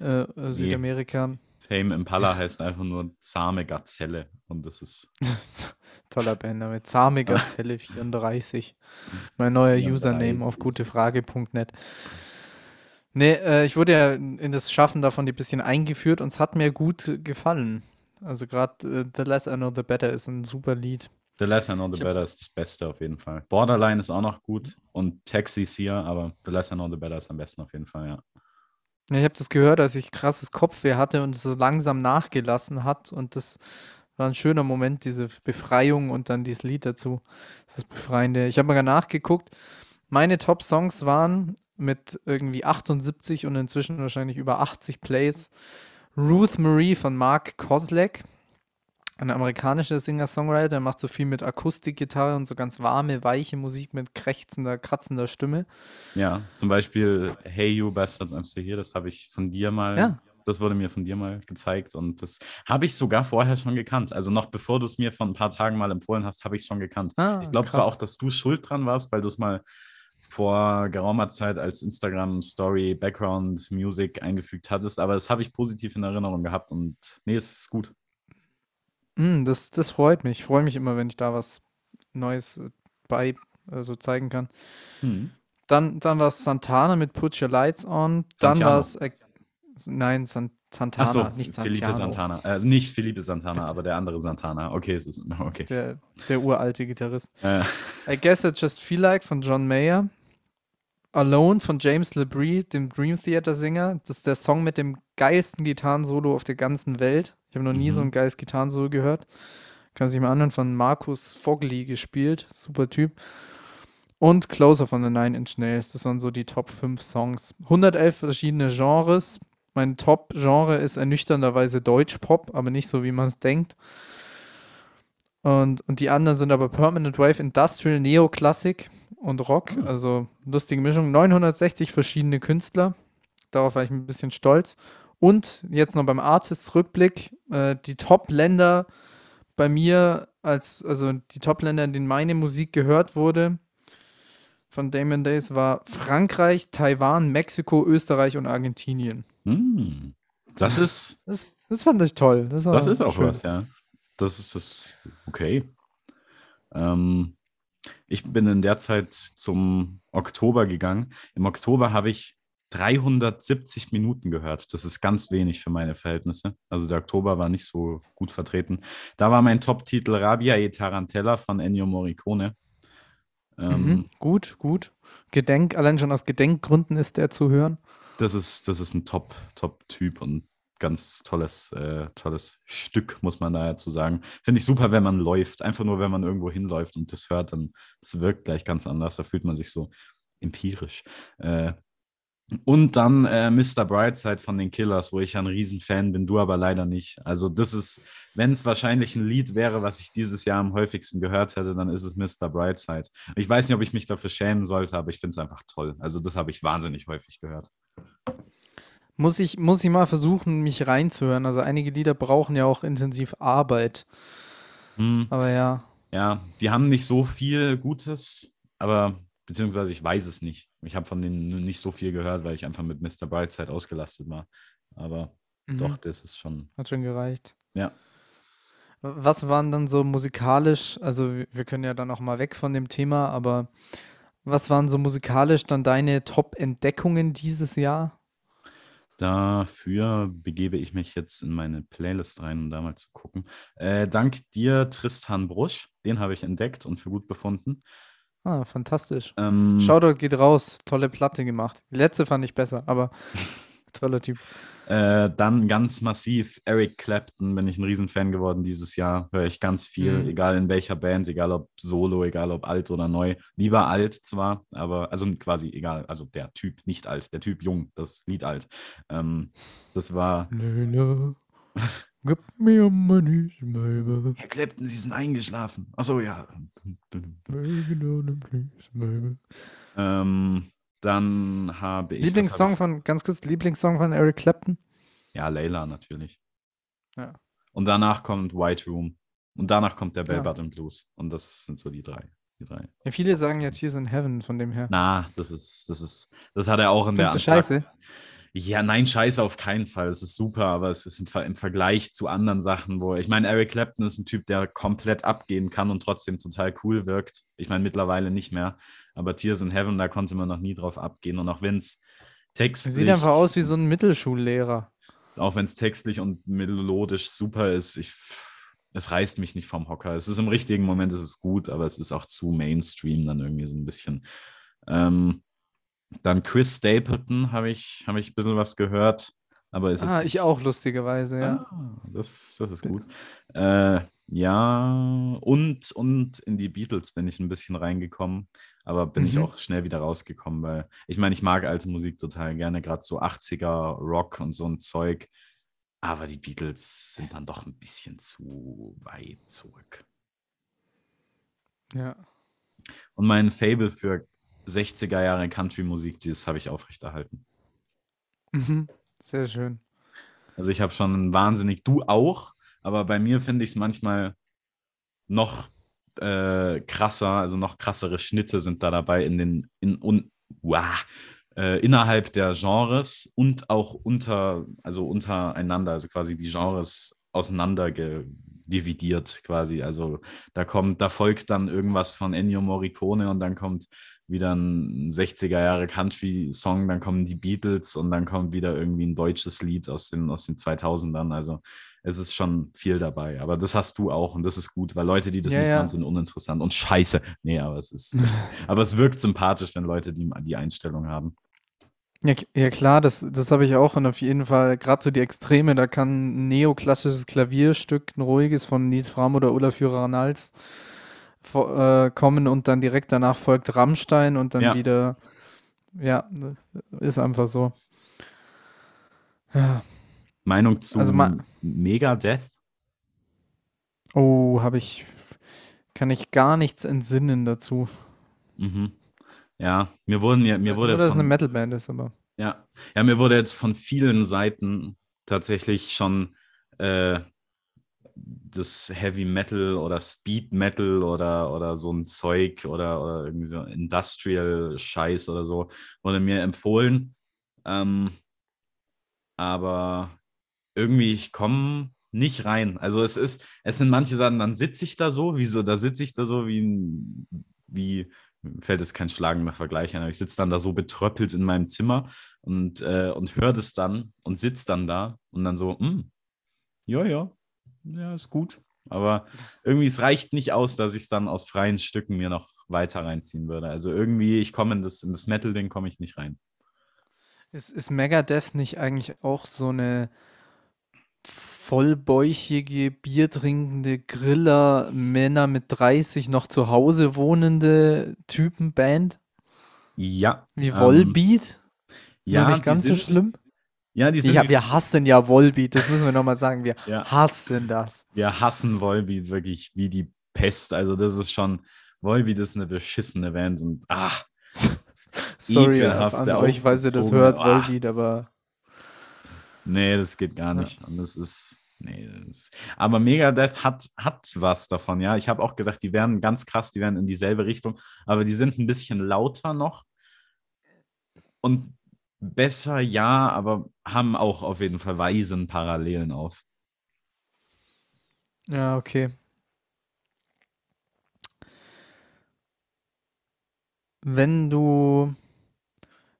Speaker 1: äh, Südamerika.
Speaker 2: Tame Impala heißt einfach nur zahme Gazelle und das ist
Speaker 1: Toller Bandname. Zahme Gazelle 34. Mein neuer
Speaker 2: 34.
Speaker 1: Username auf gutefrage.net. Nee, äh, ich wurde ja in das Schaffen davon ein bisschen eingeführt und es hat mir gut gefallen. Also gerade äh, The Less I Know The Better ist ein super Lied.
Speaker 2: The Less I Know The
Speaker 1: Ich
Speaker 2: Better ist das Beste auf jeden Fall. Borderline ist auch noch gut und Taxis hier, aber The Less I Know The Better ist am besten auf jeden Fall, ja.
Speaker 1: Ich habe das gehört, als ich krasses Kopfweh hatte und es so langsam nachgelassen hat und das war ein schöner Moment, diese Befreiung und dann dieses Lied dazu. Das ist das Befreiende. Ich habe mal nachgeguckt. Meine Top-Songs waren mit irgendwie 78 und inzwischen wahrscheinlich über 80 Plays. Ruth Marie von Mark Kozlek, ein amerikanischer Singer-Songwriter, der macht so viel mit Akustikgitarre und so ganz warme, weiche Musik mit krächzender, kratzender Stimme.
Speaker 2: Ja, zum Beispiel Hey You Bastards, I'm Still Here, das habe ich von dir mal,
Speaker 1: Ja.
Speaker 2: das wurde mir von dir mal gezeigt und das habe ich sogar vorher schon gekannt. Also noch bevor du es mir vor ein paar Tagen mal empfohlen hast, habe ich es schon gekannt.
Speaker 1: Ah,
Speaker 2: ich glaube zwar auch, dass du schuld dran warst, weil du es mal vor geraumer Zeit als Instagram-Story Background Music eingefügt hattest, aber das habe ich positiv in Erinnerung gehabt und nee, es ist gut.
Speaker 1: Mm, das, das freut mich. Ich freue mich immer, wenn ich da was Neues äh, bei äh, so zeigen kann.
Speaker 2: Hm.
Speaker 1: Dann, dann war es Santana mit Put Your Lights On. Dann war es. Äh, nein, San, Santana,
Speaker 2: Achso,
Speaker 1: nicht
Speaker 2: Felipe
Speaker 1: Santiano.
Speaker 2: Santana. Also nicht Felipe Santana,
Speaker 1: Bitte.
Speaker 2: aber der andere Santana. Okay, es ist okay.
Speaker 1: Der, der uralte Gitarrist.
Speaker 2: Äh,
Speaker 1: I Guess I Just Feel Like von John Mayer. Alone von James LeBrie, dem Dream Theater Sänger. Das ist der Song mit dem geilsten Gitarrensolo auf der ganzen Welt. Ich habe noch nie so
Speaker 2: Mhm.
Speaker 1: ein geiles Gitarrensolo gehört. Kann sich mal anhören, von Markus Fogli gespielt. Super Typ. Und Closer von The Nine Inch Nails. Das waren so die Top 5 Songs. 111 verschiedene Genres. Mein Top-Genre ist ernüchternderweise Deutsch-Pop, aber nicht so, wie man es denkt. Und, und die anderen sind aber Permanent Wave, Industrial, Neoklassik und Rock.
Speaker 2: Ah.
Speaker 1: Also lustige Mischung. 960 verschiedene Künstler. Darauf war ich ein bisschen stolz. Und jetzt noch beim Artists-Rückblick, äh, die Top-Länder bei mir, als, also die Top-Länder, in denen meine Musik gehört wurde, von Damon Days war Frankreich, Taiwan, Mexiko, Österreich und Argentinien.
Speaker 2: Hm. Das ist,
Speaker 1: Das, das fand ich toll. Das,
Speaker 2: das ist auch
Speaker 1: schön.
Speaker 2: was, ja. Das ist das okay. Ähm, ich bin in der Zeit zum Oktober gegangen. Im Oktober habe ich 370 Minuten gehört. Das ist ganz wenig für meine Verhältnisse. Also der Oktober war nicht so gut vertreten. Da war mein Top-Titel Rabia e Tarantella von Ennio Morricone. Ähm,
Speaker 1: Mhm. Gut, gut. Gedenk, allein schon aus Gedenkgründen ist der zu hören.
Speaker 2: das, ist, das ist ein Top, Top-Typ und ganz tolles, äh, tolles Stück, muss man da dazu sagen. Finde ich super, wenn man läuft. Einfach nur, wenn man irgendwo hinläuft und das hört, dann das wirkt gleich ganz anders. Da fühlt man sich so empirisch. Äh, und dann äh, Mr. Brightside von den Killers, wo ich ja ein Riesenfan bin, du aber leider nicht. Also das ist, wenn es wahrscheinlich ein Lied wäre, was ich dieses Jahr am häufigsten gehört hätte, dann ist es Mr. Brightside. Ich weiß nicht, ob ich mich dafür schämen sollte, aber ich finde es einfach toll. Also das habe ich wahnsinnig häufig gehört.
Speaker 1: Muss ich, muss ich mal versuchen, mich reinzuhören. Also einige Lieder brauchen ja auch intensiv Arbeit.
Speaker 2: Hm.
Speaker 1: Aber ja.
Speaker 2: Ja, die haben nicht so viel Gutes, aber beziehungsweise ich weiß es nicht. Ich habe von denen nicht so viel gehört, weil ich einfach mit Mr. Brightside ausgelastet war. Aber
Speaker 1: Mhm.
Speaker 2: doch, das ist schon,
Speaker 1: Hat schon gereicht.
Speaker 2: ja.
Speaker 1: Was waren dann so musikalisch, also wir können ja dann auch mal weg von dem Thema, aber was waren so musikalisch dann deine Top-Entdeckungen dieses Jahr?
Speaker 2: Dafür begebe ich mich jetzt in meine Playlist rein, um da mal zu gucken. Äh, dank dir, Tristan Brusch, den habe ich entdeckt und für gut befunden.
Speaker 1: Ah, fantastisch.
Speaker 2: Ähm,
Speaker 1: Shoutout geht raus. Tolle Platte gemacht. Die letzte fand ich besser, aber toller Typ.
Speaker 2: Äh, dann ganz massiv Eric Clapton, bin ich ein Riesenfan geworden dieses Jahr. Höre ich ganz viel,
Speaker 1: Mhm.
Speaker 2: egal in welcher Band, egal ob solo, egal ob alt oder neu. Lieber alt zwar, aber also quasi egal. Also der Typ nicht alt, der Typ jung, das Lied alt. Ähm, das war.
Speaker 1: Leila, gib mir money, baby.
Speaker 2: Herr Clapton, Sie sind eingeschlafen. Achso, ja. Ähm, dann habe ich.
Speaker 1: Lieblingssong
Speaker 2: habe
Speaker 1: von, ganz kurz, Lieblingssong von Eric Clapton?
Speaker 2: Ja, Layla natürlich.
Speaker 1: Ja.
Speaker 2: Und danach kommt White Room. Und danach kommt der Bell
Speaker 1: Ja.
Speaker 2: Bottom Blues. Und das sind so die drei. Die drei.
Speaker 1: Ja, viele sagen ja Tears in Heaven von dem her.
Speaker 2: Na, das ist, das ist, das hat er auch in der
Speaker 1: Findest du
Speaker 2: Antrag-
Speaker 1: scheiße?
Speaker 2: Ja, nein, scheiße auf keinen Fall. Es ist super, aber es ist im, im Vergleich zu anderen Sachen, wo ich meine, Eric Clapton ist ein Typ, der komplett abgehen kann und trotzdem total cool wirkt. Ich meine, mittlerweile nicht mehr. Aber Tears in Heaven, da konnte man noch nie drauf abgehen. Und auch wenn es textlich,
Speaker 1: Sieht einfach aus wie so ein Mittelschullehrer.
Speaker 2: auch wenn es textlich und melodisch super ist, ich, es reißt mich nicht vom Hocker. Es ist im richtigen Moment, es ist gut, aber es ist auch zu Mainstream dann irgendwie so ein bisschen. Ähm, dann Chris Stapleton habe ich, habe ich ein bisschen was gehört, aber ist
Speaker 1: Ah, ich auch lustigerweise, ja.
Speaker 2: Ah, das, das ist gut. Äh, ja, und, und in die Beatles bin ich ein bisschen reingekommen, aber bin ich
Speaker 1: Mhm.
Speaker 2: auch schnell wieder rausgekommen, weil ich meine, ich mag alte Musik total gerne, gerade so 80er Rock und so ein Zeug, aber die Beatles sind dann doch ein bisschen zu weit zurück.
Speaker 1: ja.
Speaker 2: Und mein Fable für 60er Jahre Country-Musik, das habe ich aufrechterhalten.
Speaker 1: Mhm. Sehr schön.
Speaker 2: Also ich habe schon wahnsinnig, du auch, aber bei mir finde ich es manchmal noch äh, krasser, also noch krassere Schnitte sind da dabei in den, in, un, wow, äh, innerhalb der Genres und auch unter, also untereinander, also quasi die Genres auseinander dividiert quasi. Also da kommt, da folgt dann irgendwas von Ennio Morricone und dann kommt wieder ein 60er Jahre Country-Song, dann kommen die Beatles und dann kommt wieder irgendwie ein deutsches Lied aus den, aus den 2000ern. Also es ist schon viel dabei. Aber das hast du auch und das ist gut, weil Leute, die das
Speaker 1: Ja,
Speaker 2: nicht
Speaker 1: ja.
Speaker 2: machen, sind uninteressant und scheiße. Nee, aber es ist, aber es wirkt sympathisch, wenn Leute die, die Einstellung haben.
Speaker 1: Ja, ja klar, das, das habe ich auch und auf jeden Fall, gerade so die Extreme, da kann ein neoklassisches Klavierstück, ein ruhiges von Nils Fram oder Olaf Ranals vo- äh, kommen und dann direkt danach folgt Rammstein und dann
Speaker 2: Ja.
Speaker 1: wieder, ja, ist einfach so. Ja.
Speaker 2: Meinung zu
Speaker 1: Also ma-
Speaker 2: Megadeth?
Speaker 1: Oh, habe ich, kann ich gar nichts entsinnen dazu.
Speaker 2: Mhm. Ja, mir wurden ja, mir
Speaker 1: Ich
Speaker 2: wurde
Speaker 1: nur, dass es eine Metalband ist, aber.
Speaker 2: ja, ja, mir wurde jetzt von vielen Seiten tatsächlich schon äh, das Heavy Metal oder Speed Metal oder, oder so ein Zeug oder, oder irgendwie so Industrial Scheiß oder so wurde mir empfohlen. Ähm, aber irgendwie, ich komme nicht rein. Also es ist, es sind manche Sachen, dann sitze ich da so, wie so, da sitze ich da so wie ein, wie, fällt es kein schlagender Vergleich an, ich sitze dann da so betröppelt in meinem Zimmer und, äh, und höre das dann und sitze dann da und dann so, hm, ja, ja, ja, ist gut. Aber irgendwie, es reicht nicht aus, dass ich es dann aus freien Stücken mir noch weiter reinziehen würde. Also irgendwie, ich komme in das, in das Metal-Ding komme ich nicht rein.
Speaker 1: Ist, ist Megadeth nicht eigentlich auch so eine vollbäuchige, biertrinkende Griller, Männer mit 30 noch zu Hause wohnende Typenband?
Speaker 2: Ja.
Speaker 1: Wie Volbeat?
Speaker 2: Ähm, ja,
Speaker 1: nicht ganz
Speaker 2: sind,
Speaker 1: so schlimm?
Speaker 2: Ja, die sind.
Speaker 1: Ja, wir hassen ja Volbeat, das müssen wir nochmal sagen. Wir
Speaker 2: ja.
Speaker 1: hassen das.
Speaker 2: Wir hassen Volbeat wirklich wie die Pest. Also, das ist schon. Volbeat ist eine beschissene Band und ach.
Speaker 1: Sorry an euch, falls ihr das hört, ah. Volbeat, aber.
Speaker 2: Nee, das geht gar nicht. Ja. Und das ist. Nee, das aber Megadeth hat, hat was davon, ja. Ich habe auch gedacht, die wären ganz krass, die wären in dieselbe Richtung, aber die sind ein bisschen lauter noch. Und besser, ja, aber haben auch auf jeden Fall weisen Parallelen auf.
Speaker 1: Ja, okay. Wenn du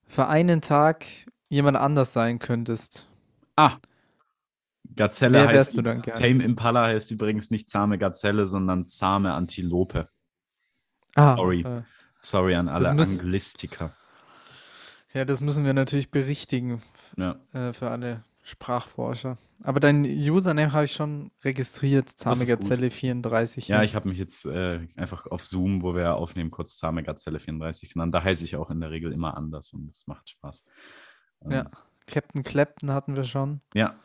Speaker 1: für einen Tag jemand anders sein könntest.
Speaker 2: Ah. Gazelle Wer heißt, du dann gerne? Tame Impala heißt übrigens nicht zahme Gazelle, sondern zahme Antilope. Ah, Sorry. Äh, Sorry an alle Anglistiker.
Speaker 1: Ja, das müssen wir natürlich berichtigen
Speaker 2: ja.
Speaker 1: äh, für alle Sprachforscher. Aber dein Username habe ich schon registriert, Zamegazelle34.
Speaker 2: Ja, ich habe mich jetzt äh, einfach auf Zoom, wo wir aufnehmen, kurz Zamegazelle34 genannt. Da heiße ich auch in der Regel immer anders und es macht Spaß.
Speaker 1: Ähm, ja, Captain Clapton hatten wir schon.
Speaker 2: Ja.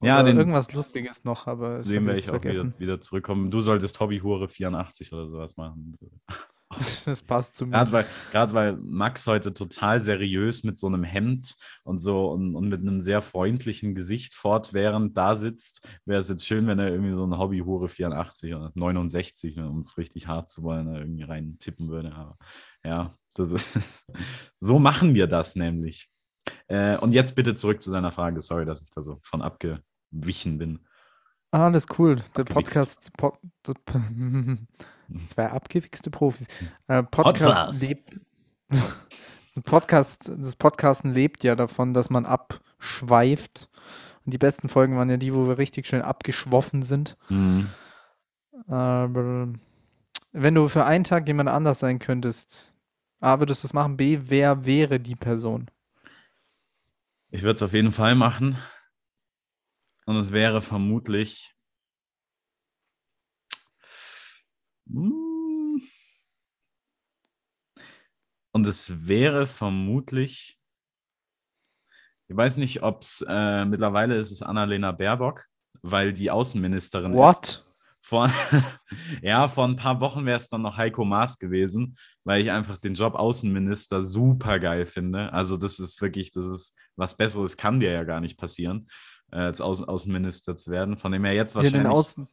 Speaker 1: Oder ja, den, irgendwas Lustiges noch, aber
Speaker 2: sehen wir ich auch wieder, wieder, zurückkommen. Du solltest Hobbyhure 84 oder sowas machen.
Speaker 1: Das passt zu mir.
Speaker 2: Gerade weil, gerade weil Max heute total seriös mit so einem Hemd und so und, und mit einem sehr freundlichen Gesicht fortwährend da sitzt, wäre es jetzt schön, wenn er irgendwie so eine Hobbyhure 84 oder 69, um es richtig hart zu wollen, irgendwie rein tippen würde. Aber ja, das ist, so machen wir das nämlich. Äh, und jetzt bitte zurück zu deiner Frage. Sorry, dass ich da so von abgewichen bin.
Speaker 1: Ah, alles cool. Der Podcast. Pod, Zwei abgewichste Profis. Äh, Podcast lebt. Podcast, das Podcasten lebt ja davon, dass man abschweift. Und die besten Folgen waren ja die, wo wir richtig schön abgeschwoffen sind.
Speaker 2: Mhm.
Speaker 1: Aber wenn du für einen Tag jemand anders sein könntest, A, würdest du es machen, B, wer wäre die Person?
Speaker 2: Ich würde es auf jeden Fall machen. Und es wäre vermutlich hm. Und es wäre vermutlich, ich weiß nicht, ob es äh, mittlerweile ist es Annalena Baerbock, weil die Außenministerin
Speaker 1: What? ist.
Speaker 2: Vor, ja, vor ein paar Wochen wäre es dann noch Heiko Maas gewesen, weil ich einfach den Job Außenminister super geil finde. Also das ist wirklich, das ist was Besseres kann dir ja gar nicht passieren, als Außen Außenminister zu werden. Von dem her jetzt wahrscheinlich. Ja,
Speaker 1: den, Außen,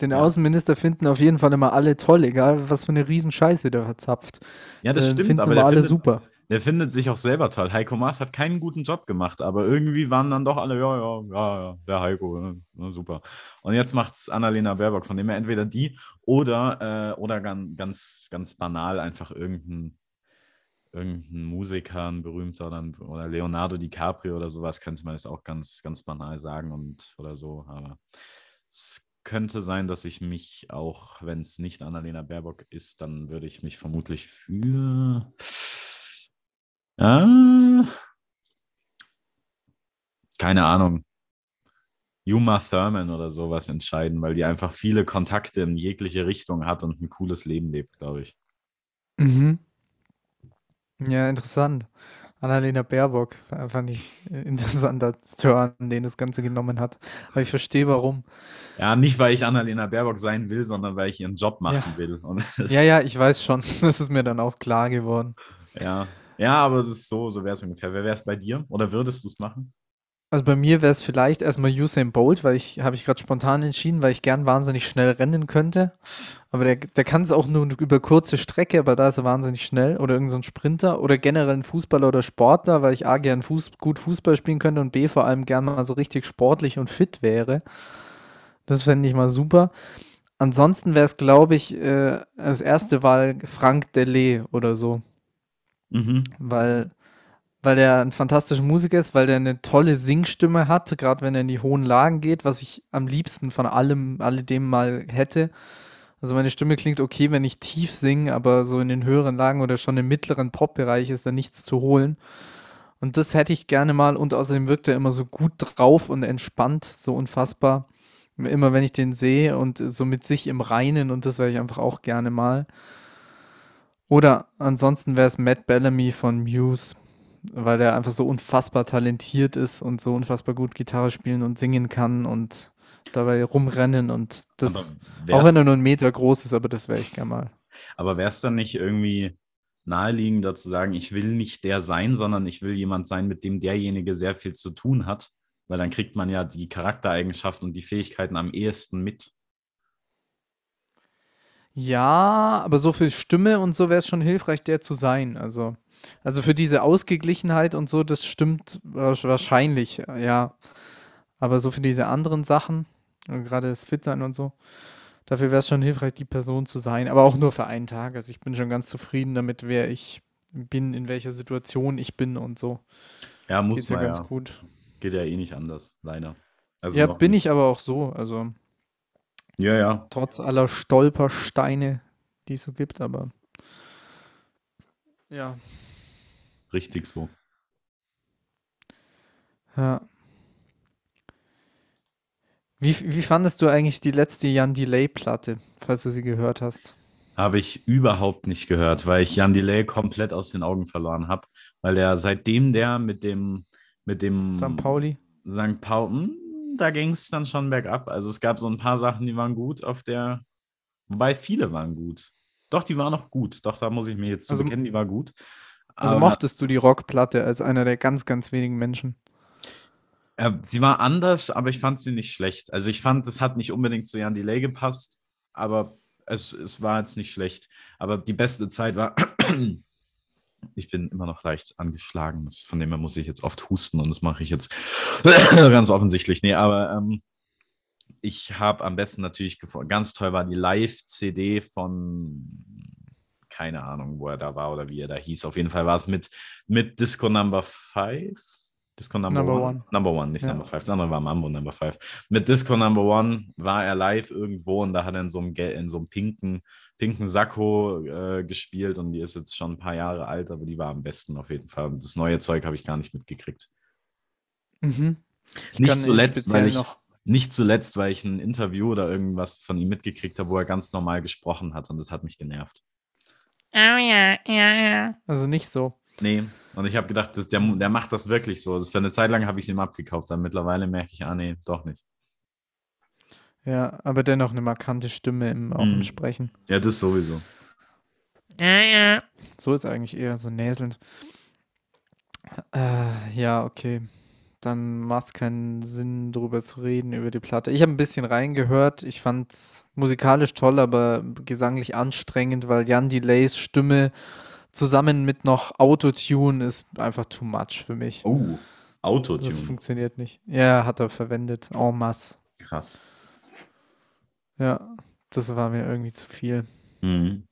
Speaker 1: den ja. Außenminister finden auf jeden Fall immer alle toll, egal was für eine Riesenscheiße der verzapft.
Speaker 2: Ja, das äh, stimmt,
Speaker 1: finden aber der alle
Speaker 2: findet,
Speaker 1: super.
Speaker 2: Der findet sich auch selber toll. Heiko Maas hat keinen guten Job gemacht, aber irgendwie waren dann doch alle, ja, ja, ja, ja der Heiko, ja, super. Und jetzt macht es Annalena Baerbock, von dem her entweder die oder, äh, oder ganz, ganz, ganz banal einfach irgendein irgendein Musiker, ein berühmter oder, oder Leonardo DiCaprio oder sowas, könnte man jetzt auch ganz, ganz banal sagen und oder so. Aber es könnte sein, dass ich mich auch, wenn es nicht Annalena Baerbock ist, dann würde ich mich vermutlich für äh, keine Ahnung. Yuma Thurman oder sowas entscheiden, weil die einfach viele Kontakte in jegliche Richtung hat und ein cooles Leben lebt, glaube ich.
Speaker 1: Mhm. Ja, interessant. Annalena Baerbock fand ich äh, interessanter Turn, den das Ganze genommen hat. Aber ich verstehe warum.
Speaker 2: Ja, nicht weil ich Annalena Baerbock sein will, sondern weil ich ihren Job machen
Speaker 1: ja.
Speaker 2: will.
Speaker 1: ja, ja, ich weiß schon. Das ist mir dann auch klar geworden.
Speaker 2: Ja, ja aber es ist so, so wäre es ungefähr. Wer wäre es bei dir? Oder würdest du es machen?
Speaker 1: Also bei mir wäre es vielleicht erstmal Usain Bolt, weil ich, habe ich gerade spontan entschieden, weil ich gern wahnsinnig schnell rennen könnte. Aber der, der kann es auch nur über kurze Strecke, aber da ist er wahnsinnig schnell. Oder irgendein so Sprinter. Oder generell ein Fußballer oder Sportler, weil ich A gern Fuß, gut Fußball spielen könnte und B vor allem gern mal so richtig sportlich und fit wäre. Das fände ich mal super. Ansonsten wäre es, glaube ich, äh, als erste Wahl Frank Delay oder so.
Speaker 2: Mhm.
Speaker 1: Weil weil der ein fantastischer Musiker ist, weil der eine tolle Singstimme hat, gerade wenn er in die hohen Lagen geht, was ich am liebsten von allem, alledem mal hätte. Also meine Stimme klingt okay, wenn ich tief singe, aber so in den höheren Lagen oder schon im mittleren Pop-Bereich ist da nichts zu holen. Und das hätte ich gerne mal und außerdem wirkt er immer so gut drauf und entspannt, so unfassbar. Immer wenn ich den sehe und so mit sich im Reinen und das wäre ich einfach auch gerne mal. Oder ansonsten wäre es Matt Bellamy von Muse weil der einfach so unfassbar talentiert ist und so unfassbar gut Gitarre spielen und singen kann und dabei rumrennen und das, auch wenn er nur einen Meter groß ist, aber das wäre ich gerne mal.
Speaker 2: Aber wäre es dann nicht irgendwie naheliegender zu sagen, ich will nicht der sein, sondern ich will jemand sein, mit dem derjenige sehr viel zu tun hat, weil dann kriegt man ja die Charaktereigenschaften und die Fähigkeiten am ehesten mit.
Speaker 1: Ja, aber so viel Stimme und so wäre es schon hilfreich, der zu sein. Also also für diese Ausgeglichenheit und so, das stimmt wahrscheinlich, ja. Aber so für diese anderen Sachen, gerade das Fitsein und so, dafür wäre es schon hilfreich, die Person zu sein. Aber auch nur für einen Tag. Also ich bin schon ganz zufrieden damit, wer ich bin, in welcher Situation ich bin und so.
Speaker 2: Ja, muss Geht's man
Speaker 1: ja ganz
Speaker 2: ja.
Speaker 1: gut.
Speaker 2: Geht ja eh nicht anders, leider.
Speaker 1: Also ja, bin nicht. ich aber auch so. Also
Speaker 2: ja, ja.
Speaker 1: Trotz aller Stolpersteine, die es so gibt, aber ja.
Speaker 2: Richtig so.
Speaker 1: Ja. Wie, wie fandest du eigentlich die letzte Jan Delay-Platte, falls du sie gehört hast?
Speaker 2: Habe ich überhaupt nicht gehört, weil ich Jan Delay komplett aus den Augen verloren habe. Weil der seitdem der mit dem mit dem
Speaker 1: St. Pauli
Speaker 2: St. Pauli, hm, da ging es dann schon bergab. Also es gab so ein paar Sachen, die waren gut auf der, wobei viele waren gut. Doch, die waren noch gut. Doch, da muss ich mir jetzt also, bekennen, die war gut.
Speaker 1: Also Aber, mochtest du die Rockplatte als einer der ganz, ganz wenigen Menschen?
Speaker 2: Äh, sie war anders, aber ich fand sie nicht schlecht. Also ich fand, es hat nicht unbedingt zu Jan Delay gepasst, aber es, es war jetzt nicht schlecht. Aber die beste Zeit war, ich bin immer noch leicht angeschlagen. Das, von dem her muss ich jetzt oft husten und das mache ich jetzt ganz offensichtlich. Nee, aber ähm, ich habe am besten natürlich gefunden, ganz toll war die Live-CD von keine Ahnung, wo er da war oder wie er da hieß. Auf jeden Fall war es mit, mit Disco Number 5. Disco Number, Number one. one. Number One, nicht ja. Number Five. Das andere war Mambo Number Five. Mit Disco Number One war er live irgendwo und da hat er in so einem, in so einem pinken, pinken Sakko äh, gespielt und die ist jetzt schon ein paar Jahre alt, aber die war am besten auf jeden Fall. Und das neue Zeug habe ich gar nicht mitgekriegt.
Speaker 1: Mhm.
Speaker 2: Nicht zuletzt, weil ich, nicht zuletzt, weil ich ein Interview oder irgendwas von ihm mitgekriegt habe, wo er ganz normal gesprochen hat und das hat mich genervt.
Speaker 1: Oh ja, ja, ja. Also nicht so.
Speaker 2: Nee, und ich habe gedacht, dass der, der macht das wirklich so. Also für eine Zeit lang habe ich es ihm abgekauft, dann mittlerweile merke ich, ah nee, doch nicht.
Speaker 1: Ja, aber dennoch eine markante Stimme im, auch im mhm. Sprechen.
Speaker 2: Ja, das sowieso.
Speaker 1: Ja, ja. So ist eigentlich eher so näselnd. Äh, ja, okay dann macht es keinen Sinn, darüber zu reden, über die Platte. Ich habe ein bisschen reingehört. Ich fand es musikalisch toll, aber gesanglich anstrengend, weil Jan Delays Stimme zusammen mit noch Autotune ist einfach too much für mich.
Speaker 2: Oh, Autotune.
Speaker 1: Das funktioniert nicht. Ja, hat er verwendet. En masse.
Speaker 2: Krass.
Speaker 1: Ja, das war mir irgendwie zu viel.
Speaker 2: Mhm.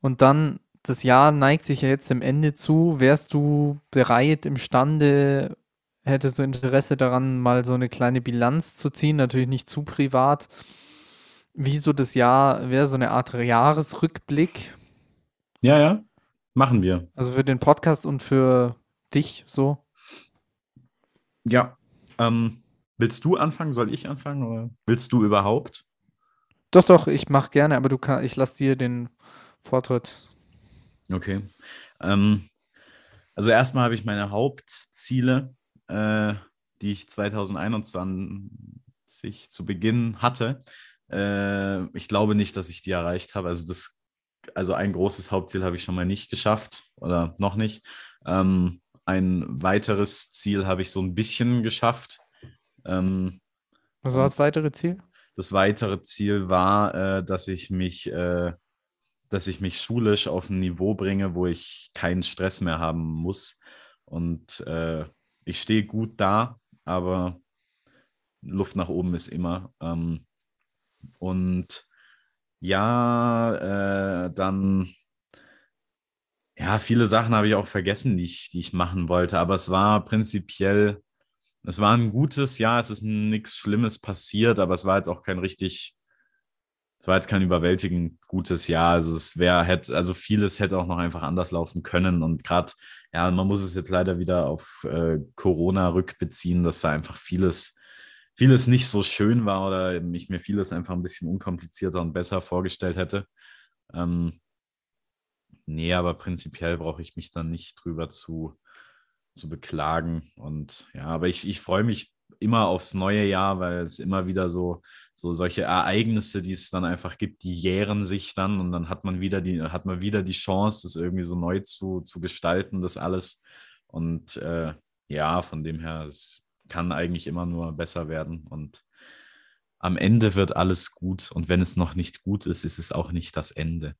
Speaker 1: Und dann das Jahr neigt sich ja jetzt dem Ende zu. Wärst du bereit, imstande, hättest du Interesse daran, mal so eine kleine Bilanz zu ziehen? Natürlich nicht zu privat. Wie so das Jahr, wäre so eine Art Jahresrückblick?
Speaker 2: Ja, ja, machen wir.
Speaker 1: Also für den Podcast und für dich so?
Speaker 2: Ja. Ähm, willst du anfangen? Soll ich anfangen? Oder willst du überhaupt?
Speaker 1: Doch, doch, ich mache gerne, aber du kann, ich lasse dir den Vortritt.
Speaker 2: Okay. Ähm, also erstmal habe ich meine Hauptziele, äh, die ich 2021 zu Beginn hatte. Äh, ich glaube nicht, dass ich die erreicht habe. Also das, also ein großes Hauptziel habe ich schon mal nicht geschafft oder noch nicht. Ähm, ein weiteres Ziel habe ich so ein bisschen geschafft. Ähm,
Speaker 1: Was war das weitere Ziel?
Speaker 2: das weitere Ziel war, äh, dass ich mich, äh, dass ich mich schulisch auf ein Niveau bringe, wo ich keinen Stress mehr haben muss. Und äh, ich stehe gut da, aber Luft nach oben ist immer. Ähm, und ja, äh, dann, ja, viele Sachen habe ich auch vergessen, die ich, die ich machen wollte, aber es war prinzipiell, es war ein gutes Jahr, es ist nichts Schlimmes passiert, aber es war jetzt auch kein richtig, es war jetzt kein überwältigend gutes Jahr. Also es wäre, hätte, also vieles hätte auch noch einfach anders laufen können. Und gerade, ja, man muss es jetzt leider wieder auf äh, Corona rückbeziehen, dass da einfach vieles vieles nicht so schön war oder ich mir vieles einfach ein bisschen unkomplizierter und besser vorgestellt hätte. Ähm, nee, aber prinzipiell brauche ich mich dann nicht drüber zu, zu beklagen. Und ja, aber ich, ich freue mich immer aufs neue Jahr, weil es immer wieder so, so solche Ereignisse, die es dann einfach gibt, die jähren sich dann und dann hat man wieder die, hat man wieder die Chance, das irgendwie so neu zu, zu gestalten, das alles. Und äh, ja, von dem her, es kann eigentlich immer nur besser werden. Und am Ende wird alles gut. Und wenn es noch nicht gut ist, ist es auch nicht das Ende.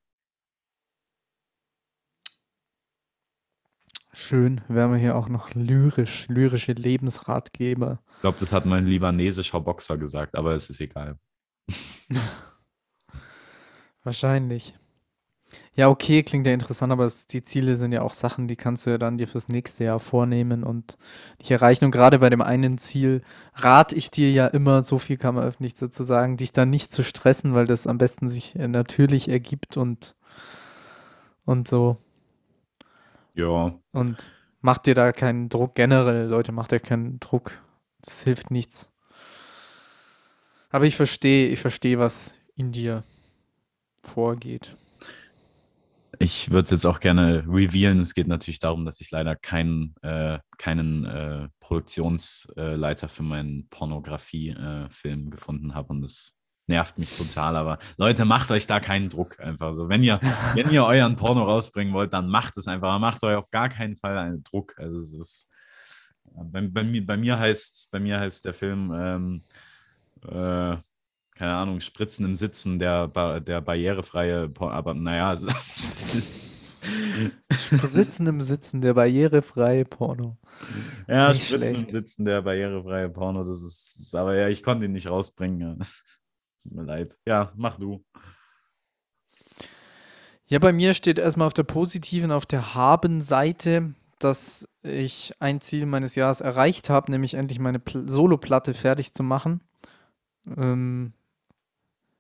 Speaker 1: Schön, wären wir hier auch noch lyrisch, lyrische Lebensratgeber.
Speaker 2: Ich glaube, das hat mein libanesischer Boxer gesagt, aber es ist egal.
Speaker 1: Wahrscheinlich. Ja, okay, klingt ja interessant, aber es, die Ziele sind ja auch Sachen, die kannst du ja dann dir fürs nächste Jahr vornehmen und nicht erreichen. Und gerade bei dem einen Ziel rate ich dir ja immer, so viel kann man öffentlich sozusagen, dich dann nicht zu stressen, weil das am besten sich äh, natürlich ergibt und, und so.
Speaker 2: Ja.
Speaker 1: Und macht dir da keinen Druck generell, Leute, macht dir keinen Druck. Das hilft nichts. Aber ich verstehe, ich verstehe, was in dir vorgeht.
Speaker 2: Ich würde es jetzt auch gerne revealen. Es geht natürlich darum, dass ich leider keinen, äh, keinen äh, Produktionsleiter für meinen Pornografie-Film gefunden habe und das nervt mich total. Aber Leute, macht euch da keinen Druck einfach so. Wenn ihr, wenn ihr euren Porno rausbringen wollt, dann macht es einfach. Macht euch auf gar keinen Fall einen Druck. Also es ist bei, bei, mir, bei mir heißt bei mir heißt der Film ähm, äh, keine Ahnung, Spritzen im Sitzen, der, der barrierefreie, aber naja.
Speaker 1: Spritzen im Sitzen, der barrierefreie Porno.
Speaker 2: Ja, nicht Spritzen schlecht. im Sitzen, der barrierefreie Porno, das ist, ist, aber ja, ich konnte ihn nicht rausbringen. Ja. Tut mir leid. Ja, mach du.
Speaker 1: Ja, bei mir steht erstmal auf der positiven, auf der Haben-Seite, dass ich ein Ziel meines Jahres erreicht habe, nämlich endlich meine Solo-Platte fertig zu machen. Ähm,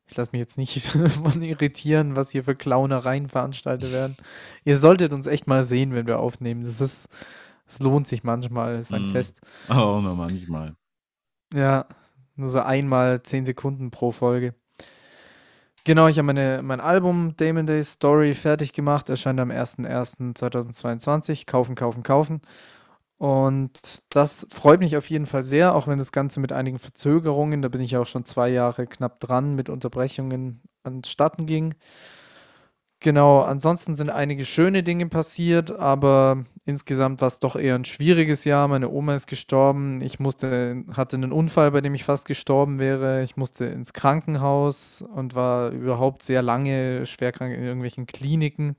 Speaker 1: ich lasse mich jetzt nicht von irritieren, was hier für Clownereien veranstaltet werden. Ihr solltet uns echt mal sehen, wenn wir aufnehmen. Das ist, es lohnt sich manchmal, ist ein mm. Fest.
Speaker 2: Oh, nur manchmal.
Speaker 1: Ja, nur so einmal zehn Sekunden pro Folge. Genau, ich habe mein Album Damon Day Story fertig gemacht. Erscheint am 01.01.2022. Kaufen, kaufen, kaufen. Und das freut mich auf jeden Fall sehr, auch wenn das Ganze mit einigen Verzögerungen, da bin ich auch schon zwei Jahre knapp dran, mit Unterbrechungen anstatten ging. Genau, ansonsten sind einige schöne Dinge passiert, aber insgesamt war es doch eher ein schwieriges Jahr. Meine Oma ist gestorben. Ich musste, hatte einen Unfall, bei dem ich fast gestorben wäre. Ich musste ins Krankenhaus und war überhaupt sehr lange schwerkrank in irgendwelchen Kliniken.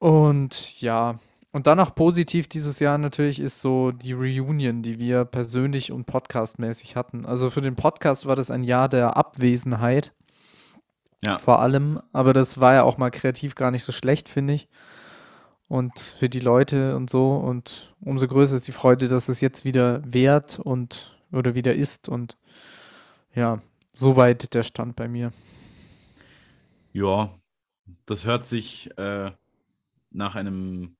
Speaker 1: Und ja, und dann noch positiv dieses Jahr natürlich ist so die Reunion, die wir persönlich und podcastmäßig hatten. Also für den Podcast war das ein Jahr der Abwesenheit. Ja. Vor allem, aber das war ja auch mal kreativ gar nicht so schlecht, finde ich. Und für die Leute und so. Und umso größer ist die Freude, dass es jetzt wieder wert und oder wieder ist. Und ja, soweit der Stand bei mir.
Speaker 2: Ja, das hört sich äh, nach einem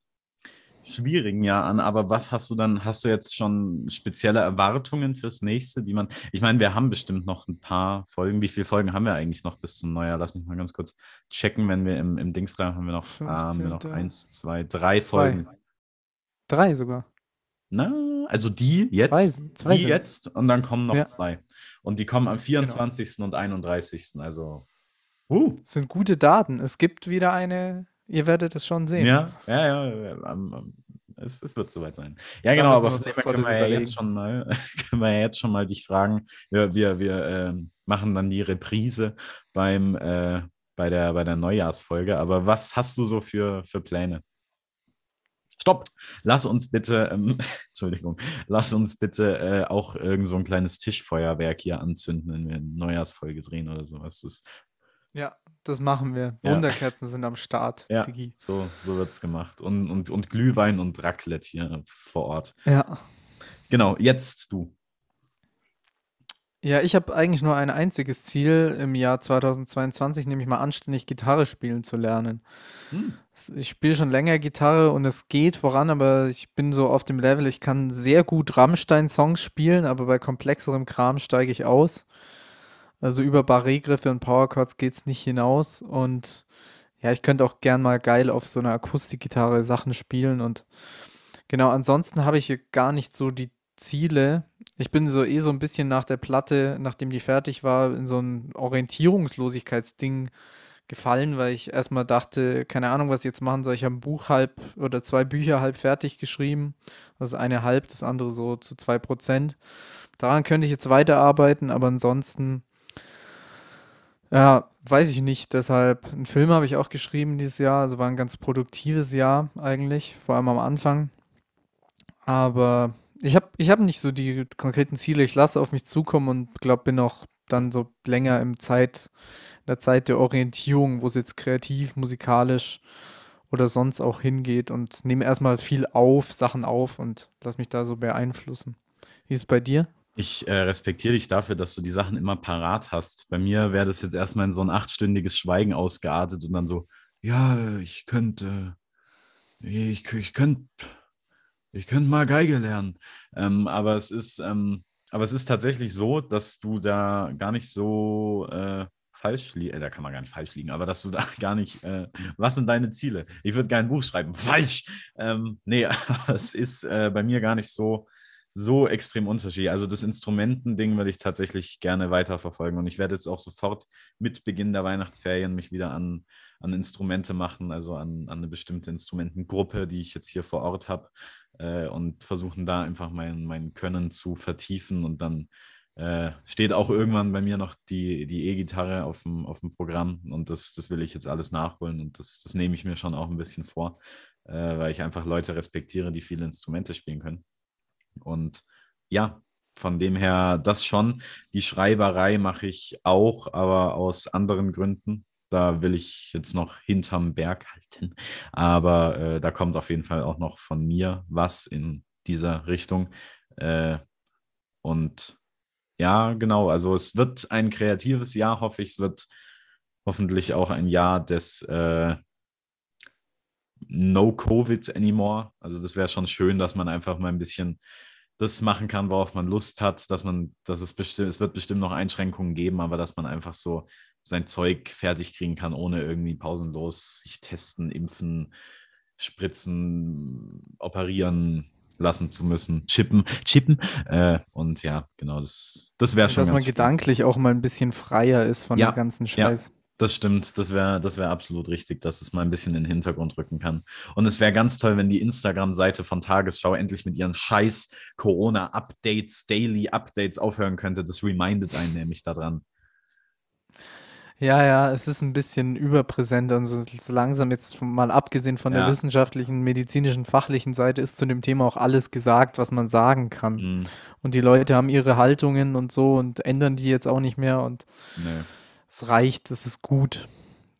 Speaker 2: schwierigen Jahr an, aber was hast du dann, hast du jetzt schon spezielle Erwartungen fürs nächste, die man, ich meine, wir haben bestimmt noch ein paar Folgen. Wie viele Folgen haben wir eigentlich noch bis zum Neujahr? Lass mich mal ganz kurz checken, wenn wir im, im Dings bleiben, haben wir noch, 15, äh, haben wir noch eins, zwei, drei Folgen. Zwei.
Speaker 1: Drei sogar.
Speaker 2: Na, also die jetzt, zwei, zwei die jetzt und dann kommen noch ja. zwei. Und die kommen am 24. Genau. und 31. Also,
Speaker 1: uh. Das sind gute Daten. Es gibt wieder eine Ihr werdet es schon sehen.
Speaker 2: Ja, ja, ja. Am, es, es wird soweit sein. Ja, genau, aber von dem her können wir ja jetzt schon mal, können wir ja jetzt schon mal dich fragen. Wir, wir, wir ähm, machen dann die Reprise beim, äh, bei der, bei der Neujahrsfolge. Aber was hast du so für, für Pläne? Stopp! Lass uns bitte, ähm, Entschuldigung, lass uns bitte äh, auch irgend so ein kleines Tischfeuerwerk hier anzünden, wenn wir eine Neujahrsfolge drehen oder sowas. Das,
Speaker 1: Ja, das machen wir.
Speaker 2: Ja.
Speaker 1: Wunderkerzen sind am Start,
Speaker 2: ja,
Speaker 1: Digi.
Speaker 2: so, so wird es gemacht. Und, und, und Glühwein und Raclette hier vor Ort.
Speaker 1: Ja.
Speaker 2: Genau, jetzt du.
Speaker 1: Ja, ich habe eigentlich nur ein einziges Ziel im Jahr 2022, nämlich mal anständig Gitarre spielen zu lernen.
Speaker 2: Hm.
Speaker 1: Ich spiele schon länger Gitarre und es geht voran, aber ich bin so auf dem Level, ich kann sehr gut Rammstein-Songs spielen, aber bei komplexerem Kram steige ich aus. Also über Barré-Griffe und Powerchords geht es nicht hinaus. Und ja, ich könnte auch gern mal geil auf so einer Akustikgitarre Sachen spielen. Und genau, ansonsten habe ich hier gar nicht so die Ziele. Ich bin so eh so ein bisschen nach der Platte, nachdem die fertig war, in so ein Orientierungslosigkeitsding gefallen, weil ich erstmal dachte, keine Ahnung, was ich jetzt machen soll. Ich habe ein Buch halb oder zwei Bücher halb fertig geschrieben. Das eine halb, das andere so zu zwei Prozent. Daran könnte ich jetzt weiterarbeiten, aber ansonsten, ja, weiß ich nicht. Deshalb, einen Film habe ich auch geschrieben dieses Jahr. Also war ein ganz produktives Jahr eigentlich, vor allem am Anfang. Aber ich habe ich hab nicht so die konkreten Ziele. Ich lasse auf mich zukommen und glaube, bin auch dann so länger im Zeit, in der Zeit der Orientierung, wo es jetzt kreativ, musikalisch oder sonst auch hingeht und nehme erstmal viel auf, Sachen auf und lass mich da so beeinflussen. Wie ist es bei dir?
Speaker 2: Ich äh, respektiere dich dafür, dass du die Sachen immer parat hast. Bei mir wäre das jetzt erstmal in so ein achtstündiges Schweigen ausgeartet und dann so, ja, ich könnte, ich, ich könnte, ich könnte mal Geige lernen. Ähm, aber es ist, ähm, aber es ist tatsächlich so, dass du da gar nicht so äh, falsch liegst. Äh, da kann man gar nicht falsch liegen, aber dass du da gar nicht, äh, was sind deine Ziele? Ich würde gerne ein Buch schreiben. Falsch! Ähm, nee, es ist äh, bei mir gar nicht so, so extrem unterschiedlich. Also das Instrumentending würde ich tatsächlich gerne weiterverfolgen und ich werde jetzt auch sofort mit Beginn der Weihnachtsferien mich wieder an, an Instrumente machen, also an, an eine bestimmte Instrumentengruppe, die ich jetzt hier vor Ort habe äh, und versuchen da einfach mein, mein Können zu vertiefen und dann äh, steht auch irgendwann bei mir noch die, die E-Gitarre auf dem, auf dem Programm und das, das will ich jetzt alles nachholen und das, das nehme ich mir schon auch ein bisschen vor, äh, weil ich einfach Leute respektiere, die viele Instrumente spielen können. Und ja, von dem her das schon. Die Schreiberei mache ich auch, aber aus anderen Gründen. Da will ich jetzt noch hinterm Berg halten. Aber äh, da kommt auf jeden Fall auch noch von mir was in dieser Richtung. Äh, und ja, genau. Also es wird ein kreatives Jahr, hoffe ich. Es wird hoffentlich auch ein Jahr des äh, No Covid anymore. Also das wäre schon schön, dass man einfach mal ein bisschen das machen kann, worauf man Lust hat, dass man, dass es bestimmt, es wird bestimmt noch Einschränkungen geben, aber dass man einfach so sein Zeug fertig kriegen kann, ohne irgendwie pausenlos sich testen, impfen, spritzen, operieren lassen zu müssen, chippen, chippen. Äh, und ja, genau, das, das wäre schon
Speaker 1: Dass man gedanklich auch mal ein bisschen freier ist von
Speaker 2: Ja,
Speaker 1: dem ganzen
Speaker 2: ja. Das stimmt, das wäre das wär absolut richtig, dass es mal ein bisschen in den Hintergrund rücken kann. Und es wäre ganz toll, wenn die Instagram-Seite von Tagesschau endlich mit ihren scheiß Corona-Updates, Daily Updates aufhören könnte. Das remindet einen nämlich daran.
Speaker 1: Ja, ja, es ist ein bisschen überpräsent und so langsam jetzt mal abgesehen von der
Speaker 2: Ja.
Speaker 1: wissenschaftlichen, medizinischen, fachlichen Seite ist zu dem Thema auch alles gesagt, was man sagen kann.
Speaker 2: Hm,
Speaker 1: Und die Leute haben ihre Haltungen und so und ändern die jetzt auch nicht mehr und
Speaker 2: nö.
Speaker 1: Es reicht, es ist gut.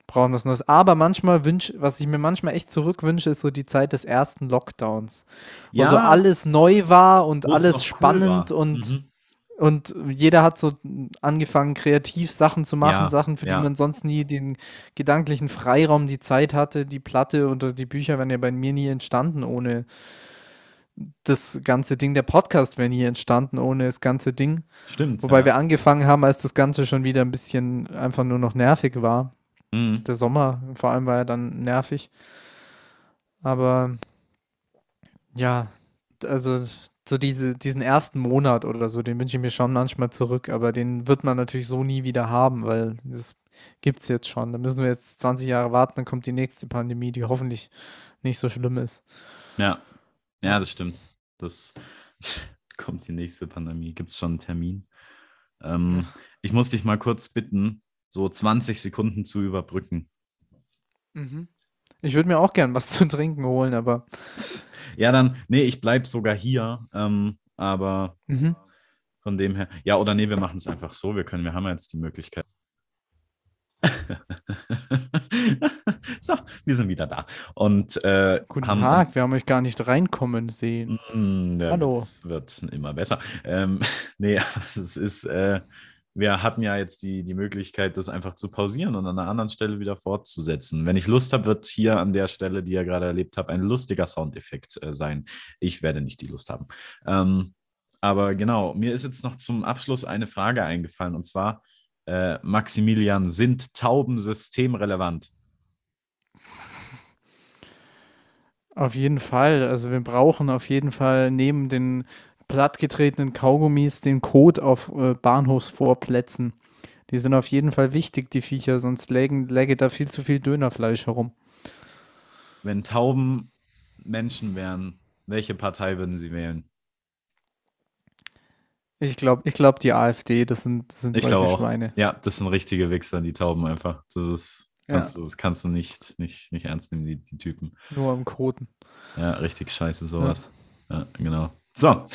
Speaker 1: Brauchen was Neues. Aber manchmal wünsch, was ich mir manchmal echt zurückwünsche, ist so die Zeit des ersten Lockdowns, wo so alles neu war und alles
Speaker 2: cool
Speaker 1: spannend
Speaker 2: war.
Speaker 1: und
Speaker 2: Mhm.
Speaker 1: und jeder hat so angefangen, kreativ Sachen zu machen,
Speaker 2: Ja,
Speaker 1: Sachen, für
Speaker 2: ja.
Speaker 1: die man sonst nie den gedanklichen Freiraum, die Zeit hatte. Die Platte oder die Bücher wären ja bei mir nie entstanden ohne das ganze Ding. Der Podcast wäre nie entstanden ohne das ganze Ding.
Speaker 2: Stimmt.
Speaker 1: Wobei
Speaker 2: ja.
Speaker 1: wir angefangen haben, als das Ganze schon wieder ein bisschen einfach nur noch nervig war.
Speaker 2: Mhm.
Speaker 1: Der Sommer vor allem war ja dann nervig. Aber ja, also so diese, diesen ersten Monat oder so, den wünsche ich mir schon manchmal zurück, aber den wird man natürlich so nie wieder haben, weil das gibt es jetzt schon. Da müssen wir jetzt 20 Jahre warten, dann kommt die nächste Pandemie, die hoffentlich nicht so schlimm ist.
Speaker 2: Ja. Ja, das stimmt. Das kommt die nächste Pandemie. Gibt es schon einen Termin? Ähm, ich muss dich mal kurz bitten, so 20 Sekunden zu überbrücken.
Speaker 1: Mhm. Ich würde mir auch gern was zu trinken holen, aber.
Speaker 2: Ja, dann, nee, ich bleibe sogar hier, ähm, aber
Speaker 1: Mhm.
Speaker 2: von dem her, ja, oder nee, wir machen es einfach so, wir können, wir haben ja jetzt die Möglichkeit. so, wir sind wieder da. Und äh,
Speaker 1: Guten
Speaker 2: haben
Speaker 1: Tag,
Speaker 2: uns-
Speaker 1: wir haben euch gar nicht reinkommen sehen.
Speaker 2: Mm,
Speaker 1: Hallo.
Speaker 2: Witz wird immer besser. Ähm, nee, es ist, äh, wir hatten ja jetzt die, die Möglichkeit, das einfach zu pausieren und an einer anderen Stelle wieder fortzusetzen. Wenn ich Lust habe, wird hier an der Stelle, die ihr gerade erlebt habt, ein lustiger Soundeffekt äh, sein. Ich werde nicht die Lust haben. Ähm, aber genau, mir ist jetzt noch zum Abschluss eine Frage eingefallen und zwar, äh, Maximilian, sind Tauben systemrelevant?
Speaker 1: Auf jeden Fall. Also wir brauchen auf jeden Fall neben den plattgetretenen Kaugummis den Code auf äh, Bahnhofsvorplätzen. Die sind auf jeden Fall wichtig, die Viecher, sonst lägen, läge da viel zu viel Dönerfleisch herum.
Speaker 2: Wenn Tauben Menschen wären, welche Partei würden sie wählen?
Speaker 1: Ich glaube, ich glaub, die AfD, das sind, das sind
Speaker 2: Ich
Speaker 1: solche
Speaker 2: glaube auch.
Speaker 1: Schweine.
Speaker 2: Ja, das sind richtige Wichser, die Tauben einfach. Das ist,
Speaker 1: Ja.
Speaker 2: kannst, du, das kannst du nicht, nicht, nicht ernst nehmen, die, die Typen.
Speaker 1: Nur am Koten.
Speaker 2: Ja, richtig scheiße sowas. Ja, genau. So,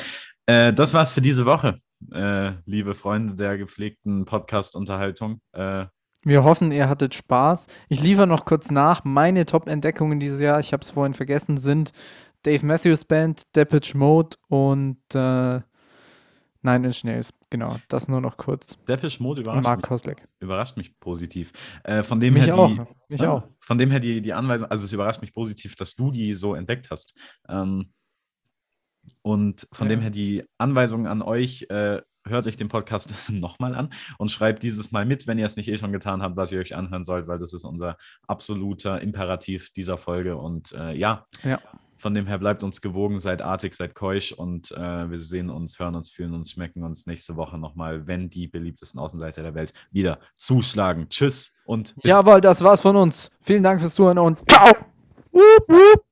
Speaker 2: äh, das war's für diese Woche, äh, liebe Freunde der gepflegten Podcast-Unterhaltung. Äh,
Speaker 1: Wir hoffen, ihr hattet Spaß. Ich liefere noch kurz nach. Meine Top-Entdeckungen dieses Jahr, ich habe es vorhin vergessen, sind Dave Matthews Band, Depeche Mode und äh, Nine Inch Nails. Genau, das nur noch kurz.
Speaker 2: Depeche Mode überrascht,
Speaker 1: Mark
Speaker 2: mich, überrascht mich positiv. Äh, von dem
Speaker 1: Mich
Speaker 2: her
Speaker 1: auch.
Speaker 2: die,
Speaker 1: Mich
Speaker 2: Ja,
Speaker 1: auch.
Speaker 2: Von dem her die, die Anweisung, also es überrascht mich positiv, dass du die so entdeckt hast. Ähm, und von
Speaker 1: Ja.
Speaker 2: dem her die Anweisung an euch, äh, hört euch den Podcast nochmal an und schreibt dieses Mal mit, wenn ihr es nicht eh schon getan habt, was ihr euch anhören sollt, weil das ist unser absoluter Imperativ dieser Folge. Und äh, ja,
Speaker 1: Ja.
Speaker 2: Von dem her bleibt uns gewogen, seid artig, seid keusch und äh, wir sehen uns, hören uns, fühlen uns, schmecken uns nächste Woche nochmal, wenn die beliebtesten Außenseiter der Welt wieder zuschlagen. Tschüss und
Speaker 1: Jawohl, das war's von uns. Vielen Dank fürs Zuhören und ciao. Wup, wup.